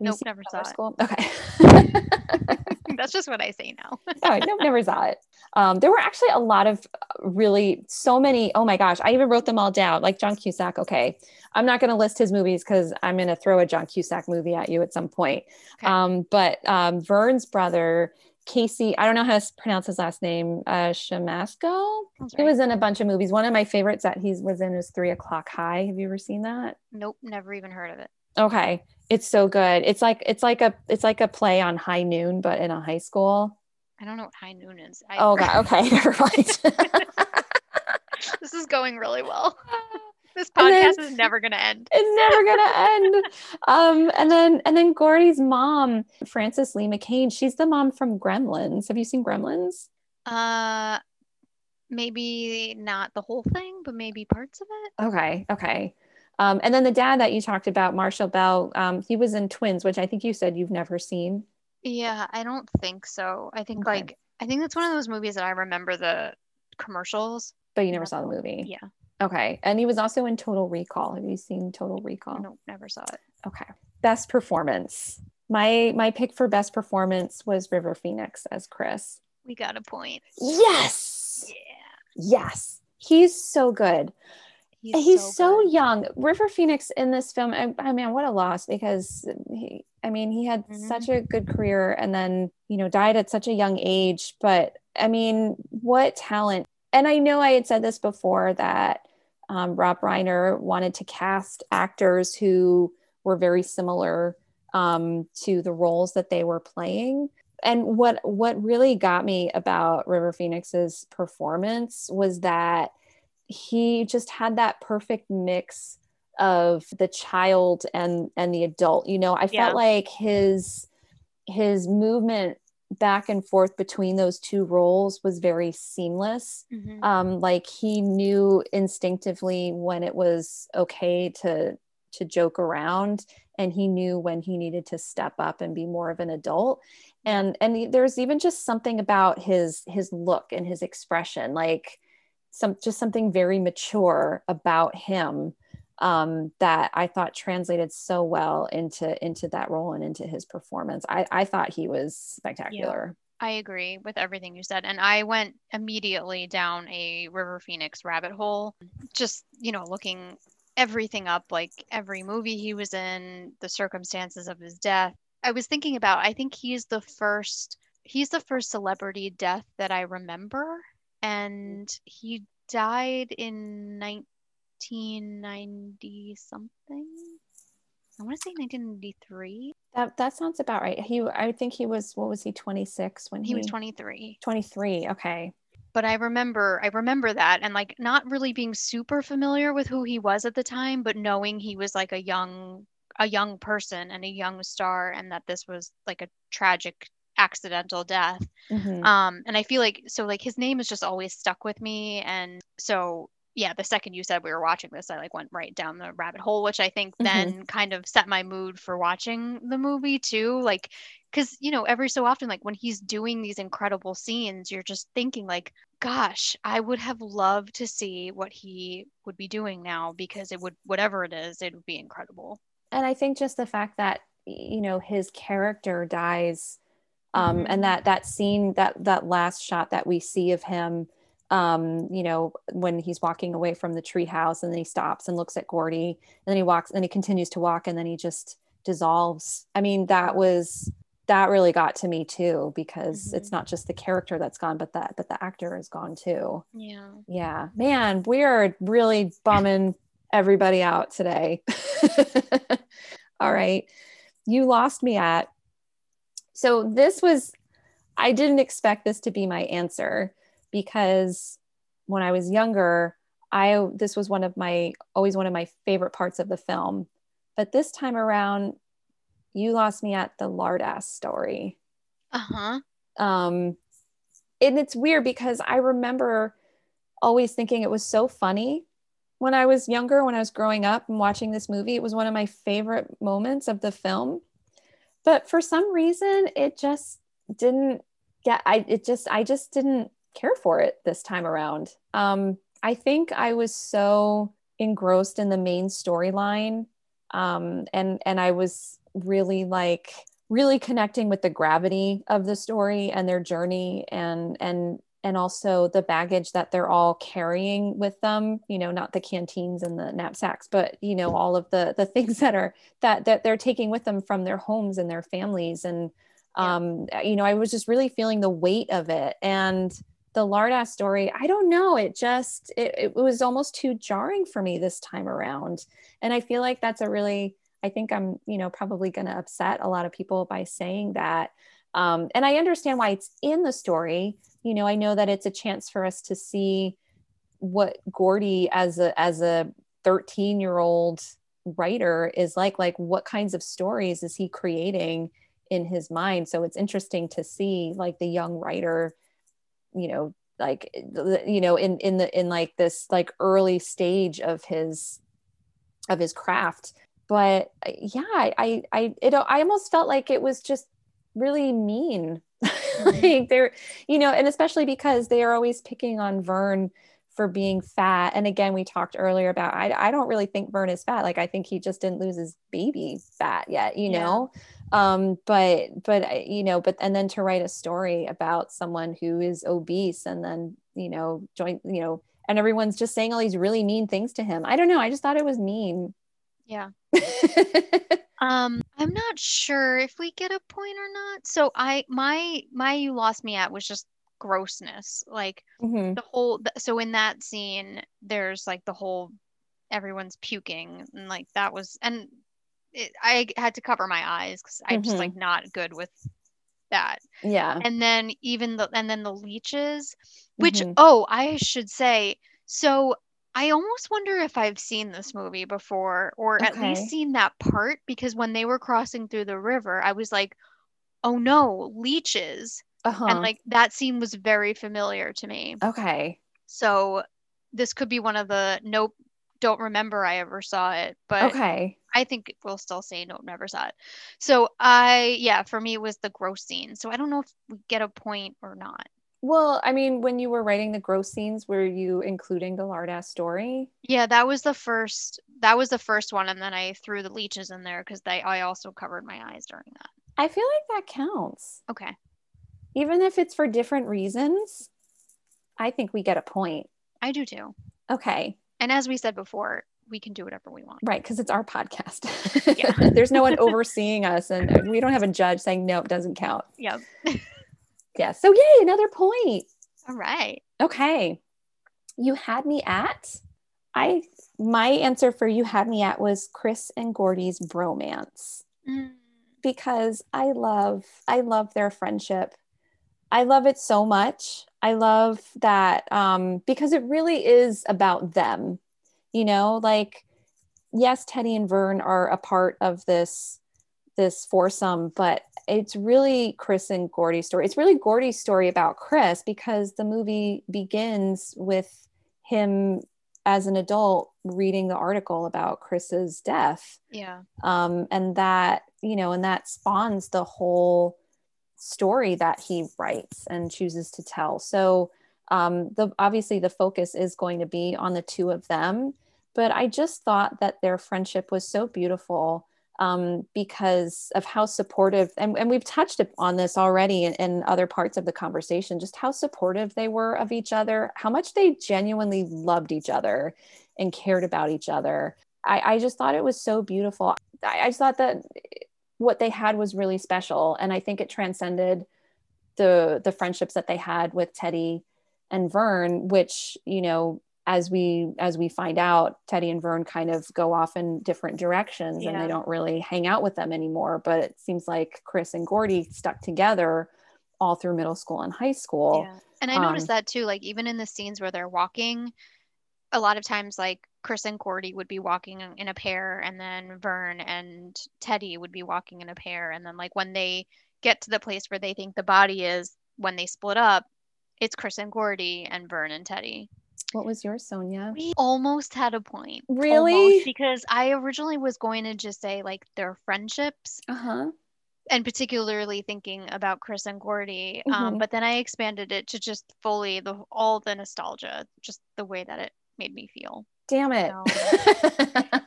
S1: Have
S3: Nope, never
S1: Summer
S3: saw it.
S1: school okay
S3: That's just what I say now.
S1: oh, no, never saw it. Um, there were actually a lot of uh, really so many. Oh my gosh, I even wrote them all down. Like John Cusack. Okay, I'm not going to list his movies because I'm going to throw a John Cusack movie at you at some point.
S3: Okay.
S1: Um, but um, Vern's brother, Casey, I don't know how to pronounce his last name. Uh, Siemaszko.
S3: That's
S1: He was in a bunch of movies. One of my favorites that he was in was Three O'clock High. Have you ever seen that?
S3: Nope, never even heard of it.
S1: Okay, it's so good. It's like it's like a it's like a play on High Noon, but in a high school.
S3: I don't know what high noon is. I,
S1: Oh God. Okay, never mind.
S3: this is going really well. This
S1: And then-
S3: podcast is never going to end.
S1: it's never gonna end. Um, and then and then Gordy's mom, Frances Lee McCain, she's the mom from Gremlins. Have you seen Gremlins?
S3: Uh, maybe not the whole thing, but maybe parts of it.
S1: Okay, okay. Um, and then the dad that you talked about, Marshall Bell, um, he was in Twins, which I think you said you've never seen.
S3: Yeah, I don't think so. I think
S1: Okay.
S3: like I think that's one of those movies that I remember the commercials.
S1: But you never saw the movie.
S3: Yeah,
S1: Okay. And he was also in Total Recall. Have you seen Total Recall?
S3: no, never saw it.
S1: Okay. Best performance. My my pick for best performance was River Phoenix as Chris.
S3: We got a point.
S1: Yes.
S3: Yeah.
S1: Yes. He's so good.
S3: He's,
S1: he's
S3: so,
S1: so, young. River Phoenix in this film, I, I mean, what a loss because he, I mean, he had
S3: Mhm.
S1: such a good career and then, you know, died at such a young age. But I mean, what talent. And I know I had said this before that um, Rob Reiner wanted to cast actors who were very similar um, to the roles that they were playing. And what what really got me about River Phoenix's performance was that he just had that perfect mix of the child and and the adult you know i
S3: Yeah.
S1: felt like his his movement back and forth between those two roles was very seamless
S3: Mhm.
S1: um like he knew instinctively when it was okay to to joke around and he knew when he needed to step up and be more of an adult and and there's even just something about his his look and his expression like some just something very mature about him um, that I thought translated so well into into that role and into his performance. I, I thought he was spectacular.
S3: I agree with everything you said. And I went immediately down a River Phoenix rabbit hole, just, you know, looking everything up, like every movie he was in, the circumstances of his death. I was thinking about, I think he's the first, he's the first celebrity death that I remember. And he died in 1990 something. I want to say 1993.
S1: That that sounds about right. He I think he was what was he 26 when
S3: He he was 23.
S1: 23. Okay.
S3: but I remember I remember that and like not really being super familiar with who he was at the time, but knowing he was like a young a young person and a young star and that this was like a tragic accidental death.
S1: Mhm.
S3: Um and I feel like so like his name has just always stuck with me and so yeah, the second you said we were watching this, I like went right down the rabbit hole, which I think
S1: Mhm.
S3: then kind of set my mood for watching the movie too. Like, because, you know, every so often, like when he's doing these incredible scenes, you're just thinking, like, gosh, I would have loved to see what he would be doing now because it would, whatever it is, it would be incredible.
S1: and I think just the fact that you know his character dies um
S3: Mhm.
S1: and that that scene that that last shot that we see of him um you know when he's walking away from the treehouse and then he stops and looks at Gordy and then he walks and he continues to walk and then he just dissolves i mean that was that really got to me too because it's
S3: Mhm.
S1: not just the character that's gone but that but the actor is gone too
S3: Yeah.
S1: yeah man we are really bumming everybody out today all right you lost me at so this was i didn't expect this to be my answer because when i was younger i this was one of my always one of my favorite parts of the film. But this time around you lost me at the lard ass story.
S3: Uh huh.
S1: um and it's weird because i remember always thinking it was so funny when i was younger when i was growing up and watching this movie. It was one of my favorite moments of the film but for some reason it just didn't get i it just i just didn't care for it this time around. Um i think i was so engrossed in the main storyline um and and i was really like really connecting with the gravity of the story and their journey and and and also the baggage that they're all carrying with them you know not the canteens and the knapsacks but you know all of the the things that are that that they're taking with them from their homes and their families. And
S3: Yeah.
S1: um you know i was just really feeling the weight of it. And the lardass story i don't know it just it, it was almost too jarring for me this time around. And i feel like that's a really i think i'm you know probably going to upset a lot of people by saying that um, and i understand why it's in the story. You know i know that it's a chance for us to see what gordy as a as a 13 year old writer is like like what kinds of stories is he creating in his mind? So it's interesting to see like the young writer you know like you know in in the in like this like early stage of his of his craft. But uh, yeah i i I- it i almost felt like it was just really mean like they're you know and especially because they are always picking on vern for being fat and again we talked earlier about i, I don't really think vern is fat like i think he just didn't lose his baby fat yet you
S3: Yeah.
S1: know um but but you know but and then to write a story about someone who is obese and then you know join you know and everyone's just saying all these really mean things to him. I don't know. I just thought it was mean.
S3: Yeah. um, I'm not sure if we get a point or not. So I my my you lost me at was just grossness. Like
S1: Mhm.
S3: the whole so in that scene there's like the whole everyone's puking and like that was and it, I had to cover my eyes because I'm just
S1: Mhm.
S3: like not good with that.
S1: Yeah.
S3: And then even the and then the leeches, which
S1: Mhm.
S3: oh I should say so I almost wonder if I've seen this movie before or at
S1: Okay.
S3: least seen that part because when they were crossing through the river I was like oh no leeches
S1: Uh-huh.
S3: and like that scene was very familiar to me.
S1: okay.
S3: So this could be one of the nope, don't remember I ever saw it, but
S1: Okay.
S3: I think we'll still say nope, never saw it. So I, yeah, for me it was the gross scene. So I don't know if we get a point or not.
S1: Well, I mean, when you were writing the gross scenes, were you including the lard ass story?
S3: Yeah, that was the first. That was the first one, and then I threw the leeches in there because they. I also covered my eyes during that.
S1: I feel like that counts.
S3: Okay.
S1: Even if it's for different reasons, I think we get a point.
S3: I do too.
S1: Okay.
S3: And as we said before, we can do whatever we want.
S1: Right, because it's our podcast.
S3: Yeah.
S1: There's no one overseeing us, and we don't have a judge saying no, it doesn't count.
S3: Yep.
S1: Yeah. So yay, another point.
S3: All right.
S1: Okay. You had me at. I my answer for you had me at was Chris and Gordy's bromance
S3: Mm,
S1: because I love I love their friendship. I love it so much. I love that um, because it really is about them. You know, like yes, Teddy and Vern are a part of this this foursome, but it's really Chris and Gordy's story. It's really Gordy's story about Chris because the movie begins with him as an adult reading the article about Chris's death
S3: yeah.
S1: um, and that you know and that spawns the whole story that he writes and chooses to tell so um, the obviously the focus is going to be on the two of them but i just thought that their friendship was so beautiful um, because of how supportive and, and we've touched on this already in, in other parts of the conversation just how supportive they were of each other how much they genuinely loved each other and cared about each other I, I just thought it was so beautiful. I, I just thought that what they had was really special, and I think it transcended the the friendships that they had with Teddy and Vern, which you know, as we as we find out, Teddy and Vern kind of go off in different directions, and
S3: Yeah.
S1: they don't really hang out with them anymore. But it seems like Chris and Gordy stuck together all through middle school and high school.
S3: Yeah. And I noticed
S1: um,
S3: that too, like even in the scenes where they're walking, a lot of times like Chris and gordy would be walking in- in a pair and then Vern and Teddy would be walking in a pair and then like when they get to the place where they think the body is when they split up, it's Chris and Gordy and Vern and Teddy.
S1: What was yours, Sonia?
S3: We almost had a point.
S1: Really?
S3: Almost, because I originally was going to just say like their friendships
S1: Uh huh.
S3: and particularly thinking about Chris and Gordy. Um,
S1: Mhm.
S3: but then I expanded it to just fully the all the nostalgia, just the way that it made me feel.
S1: Damn it.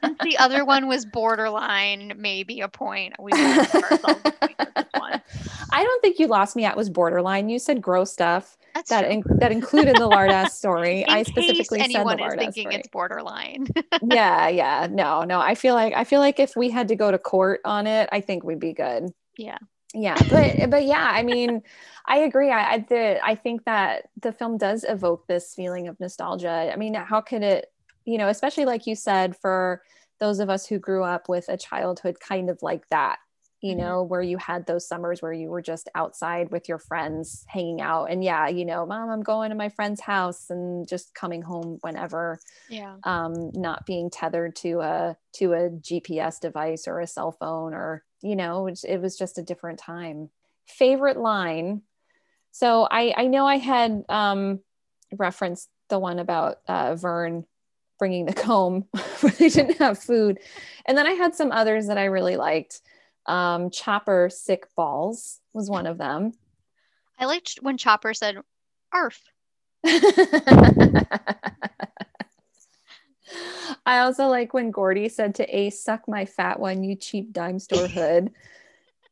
S3: Since the other one was borderline, maybe a point. We ourselves a point this one.
S1: I don't think you lost me at was borderline. You said gross stuff
S3: That's
S1: that in, that included the lard ass story. I
S3: case
S1: specifically said the
S3: anyone is
S1: lard ass
S3: thinking
S1: story.
S3: it's borderline.
S1: yeah, yeah, no, no. I feel like I feel like if we had to go to court on it, I think we'd be good.
S3: yeah.
S1: Yeah, but but yeah, I mean, I agree. I I, the, I think that the film does evoke this feeling of nostalgia. I mean, how could it, you know, especially like you said, for those of us who grew up with a childhood kind of like that, you
S3: Mhm.
S1: know, where you had those summers where you were just outside with your friends hanging out, and yeah, you know, mom, I'm going to my friend's house and just coming home whenever
S3: Yeah.
S1: um, not being tethered to a to a GPS device or a cell phone or you know it, it was just a different time. Favorite line. So I I know I had um, referenced the one about uh, Vern bringing the comb where they didn't have food, and then I had some others that I really liked. Um, Chopper sick balls was one of them.
S3: I liked when Chopper said, "Arf."
S1: I also like when Gordy said to Ace, "Suck my fat one, you cheap dime store hood."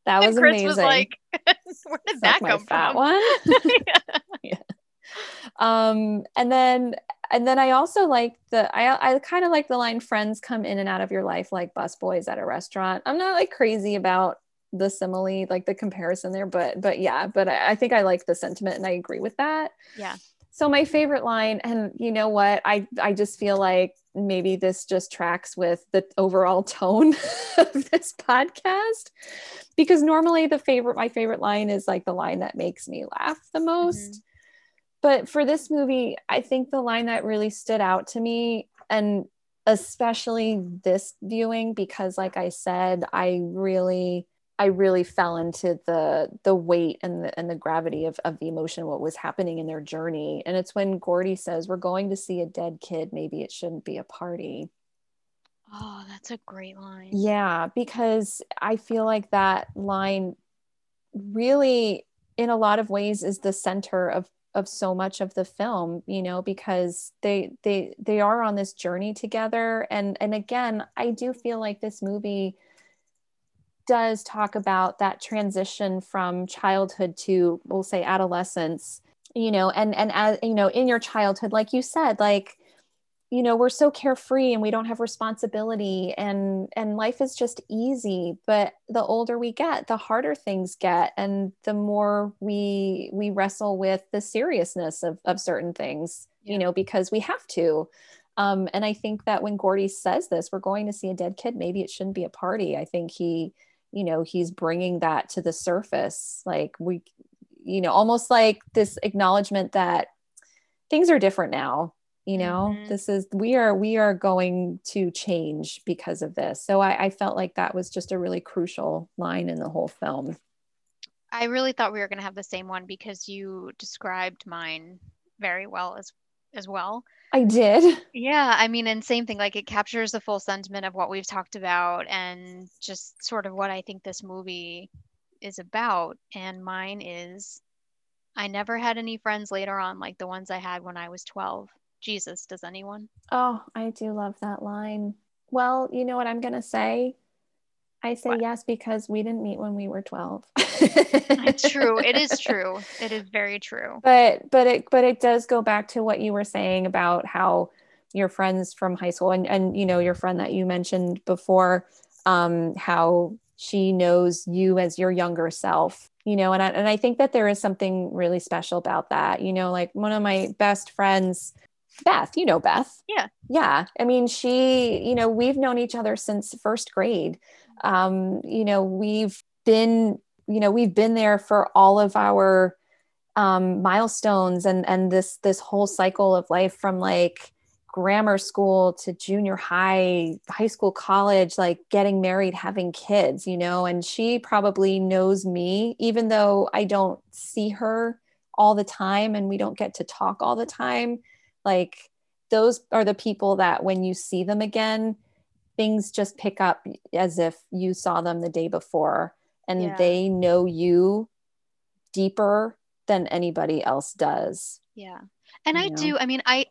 S1: That was
S3: Chris
S1: amazing.
S3: was like, "Where did
S1: Suck
S3: that
S1: my
S3: come
S1: fat
S3: from?"
S1: one. Um, and then and then I also like the I I kind of like the line friends come in and out of your life like busboys at a restaurant. I'm not like crazy about the simile, like the comparison there, but but yeah, but I, I think I like the sentiment and I agree with that.
S3: Yeah.
S1: So my favorite line, and you know what, I I just feel like maybe this just tracks with the overall tone of this podcast because normally the favorite my favorite line is like the line that makes me laugh the most. Mm-hmm. But for this movie, I think the line that really stood out to me and especially this viewing because like I said, I really I really fell into the the weight and the and the gravity of, of the emotion, what was happening in their journey. And it's when Gordy says, We're going to see a dead kid, maybe it shouldn't be a party.
S3: Oh, that's a great line.
S1: Yeah, because I feel like that line really in a lot of ways is the center of of so much of the film you know because they they they are on this journey together. And and again i do feel like this movie does talk about that transition from childhood to we'll say adolescence you know and and as you know in your childhood like you said like you know we're so carefree and we don't have responsibility and and life is just easy but the older we get the harder things get and the more we we wrestle with the seriousness of of certain things yeah. you know because we have to. Um, and i think that when gordy says this we're going to see a dead kid maybe it shouldn't be a party. I think he you know he's bringing that to the surface. Like we you know almost like this acknowledgement that things are different now you know mm-hmm. this is we are we are going to change because of this so I, I felt like that was just a really crucial line in the whole film
S3: i really thought we were going to have the same one because you described mine very well as as well
S1: I did.
S3: Yeah, I mean, and same thing, like it captures the full sentiment of what we've talked about and just sort of what I think this movie is about. And mine is I never had any friends later on like the ones I had when I was 12. Jesus, does anyone?
S1: Oh, I do love that line. Well, you know what I'm going to say? I say what? yes because we didn't meet when we were 12.
S3: it's true. It is true. It is very true.
S1: But but it but it does go back to what you were saying about how your friends from high school and and you know your friend that you mentioned before um how she knows you as your younger self you know and I, and I think that there is something really special about that you know like one of my best friends Beth, you know Beth.
S3: Yeah.
S1: Yeah. I mean, she, you know, we've known each other since first grade um, you know we've been you know we've been there for all of our um, milestones and and this this whole cycle of life from like grammar school to junior high high school college like getting married having kids you know and she probably knows me even though i don't see her all the time and we don't get to talk all the time like those are the people that when you see them again things just pick up as if you saw them the day before and yeah. they know you deeper than anybody else does.
S3: Yeah. And you I know? do, I mean, I,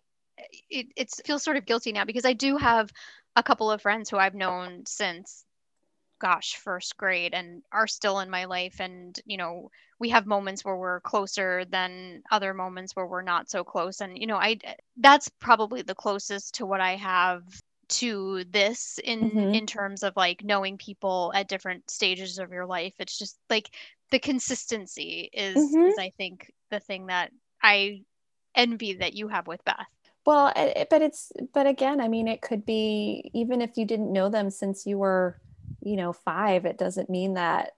S3: it, it feels sort of guilty now because I do have a couple of friends who I've known since gosh first grade and are still in my life and you know we have moments where we're closer than other moments where we're not so close and you know i that's probably the closest to what i have to this in mm-hmm. in terms of like knowing people at different stages of your life it's just like the consistency is mm-hmm. is i think the thing that i envy that you have with beth
S1: well but it's but again i mean it could be even if you didn't know them since you were you know 5 it doesn't mean that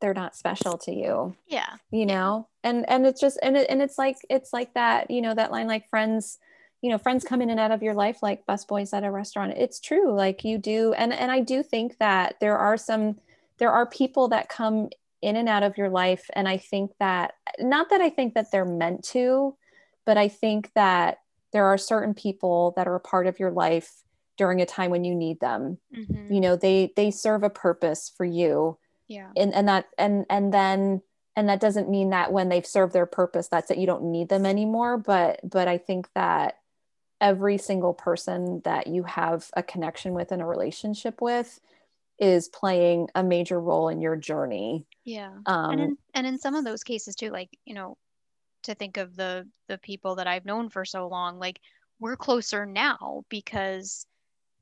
S1: they're not special to you
S3: yeah.
S1: you know? And and it's just and it, and it's like it's like that you know that line like friends you know friends come in and out of your life like busboys at a restaurant. It's true like you do. And and i do think that there are some there are people that come in and out of your life. And i think that not that i think that they're meant to but i think that there are certain people that are a part of your life during a time when you need them. Mm-hmm. you know they they serve a purpose for you
S3: yeah
S1: and and that and and then and that doesn't mean that when they've served their purpose that's it you don't need them anymore but but i think that every single person that you have a connection with and a relationship with is playing a major role in your journey.
S3: Yeah. Um, and in, and in some of those cases too, like, you know, to think of the the people that I've known for so long, like we're closer now because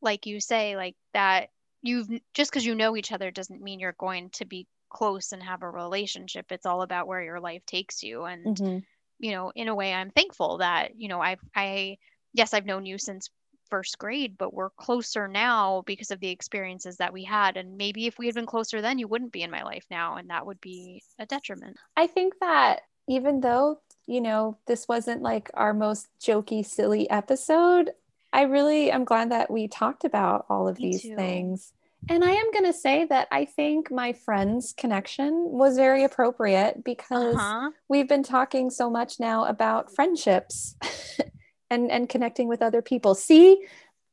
S3: like you say like that you've just because you know each other doesn't mean you're going to be close and have a relationship. It's all about where your life takes you. And
S1: Mhm.
S3: you know in a way i'm thankful that you know i've i yes i've known you since first grade but we're closer now because of the experiences that we had. And maybe if we had been closer then you wouldn't be in my life now and that would be a detriment.
S1: I think that even though, you know, this wasn't like our most jokey, silly episode, I really am glad that we talked about all of
S3: Me
S1: these
S3: too.
S1: things. And I am going to say that I think my friend's connection was very appropriate because
S3: uh-huh
S1: we've been talking so much now about friendships and and connecting with other people. See,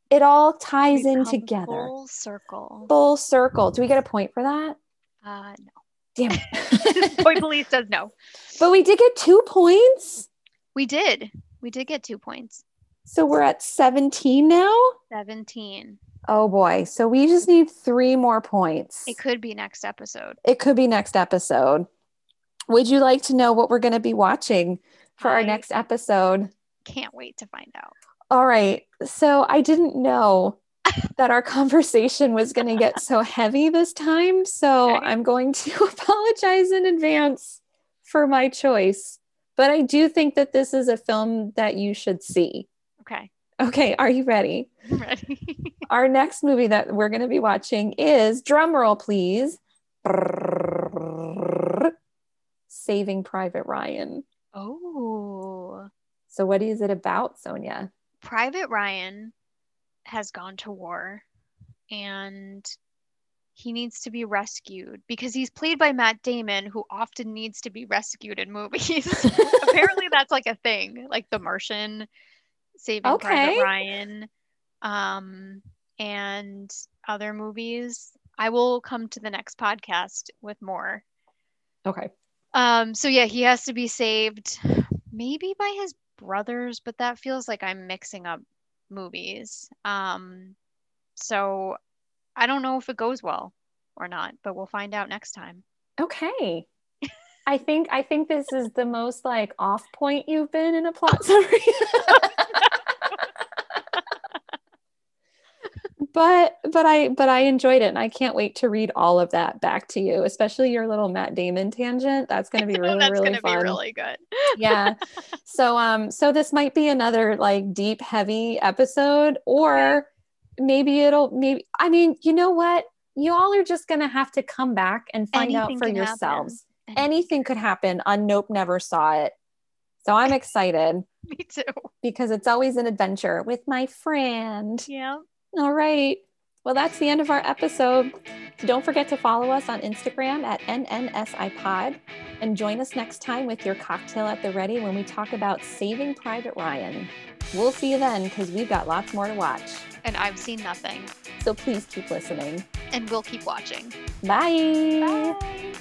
S1: it all ties
S3: We've
S1: in together.
S3: full circle
S1: Full circle. Do we get a point for that?
S3: uh no
S1: Damn it.
S3: Toy police says no
S1: but we did get two points.
S3: we did we did get two points
S1: So we're at 17 now.
S3: 17
S1: Oh boy. So we just need three more points.
S3: it could be next episode
S1: It could be next episode. Would you like to know what we're going to be watching for our next episode?
S3: can't wait to find out
S1: All right. So I didn't know that our conversation was going to get so heavy this time. So
S3: Okay.
S1: I'm going to apologize in advance for my choice. But I do think that this is a film that you should see.
S3: Okay
S1: Okay. Are you ready?
S3: I'm ready
S1: Our next movie that we're going to be watching is drumroll, please. Saving Private Ryan.
S3: oh
S1: So, what is it about, Sonia?
S3: Private Ryan has gone to war and he needs to be rescued because he's played by Matt Damon, who often needs to be rescued in movies. Apparently, that's like a thing, like The Martian, Saving
S1: Okay.
S3: Private Ryan, um, and other movies. I will come to the next podcast with more.
S1: Okay.
S3: Um, so yeah, he has to be saved, maybe by his brothers, but that feels like I'm mixing up movies. Um, so I don't know if it goes well or not, but we'll find out next time.
S1: Okay. I think I think this is the most like off point you've been in a plot summary. but but I but I enjoyed it and I can't wait to read all of that back to you, especially your little Matt Damon tangent. That's going to be really
S3: That's
S1: really
S3: gonna
S1: fun.
S3: be really good.
S1: yeah. So um so this might be another like deep heavy episode or maybe it'll maybe I mean, you know what? You all are just going to have to come back and find out for
S3: happen.
S1: yourselves.
S3: Anything.
S1: Anything could happen on Nope Never Saw It. So I'm excited
S3: Me too.
S1: because it's always an adventure with my friend.
S3: Yeah.
S1: All right. Well, that's the end of our episode. Don't forget to follow us on Instagram at NNSIPod and join us next time with your cocktail at the ready when we talk about Saving Private Ryan. We'll see you then because we've got lots more to watch.
S3: And I've seen nothing.
S1: So please keep listening.
S3: And we'll keep watching.
S1: Bye.
S3: Bye.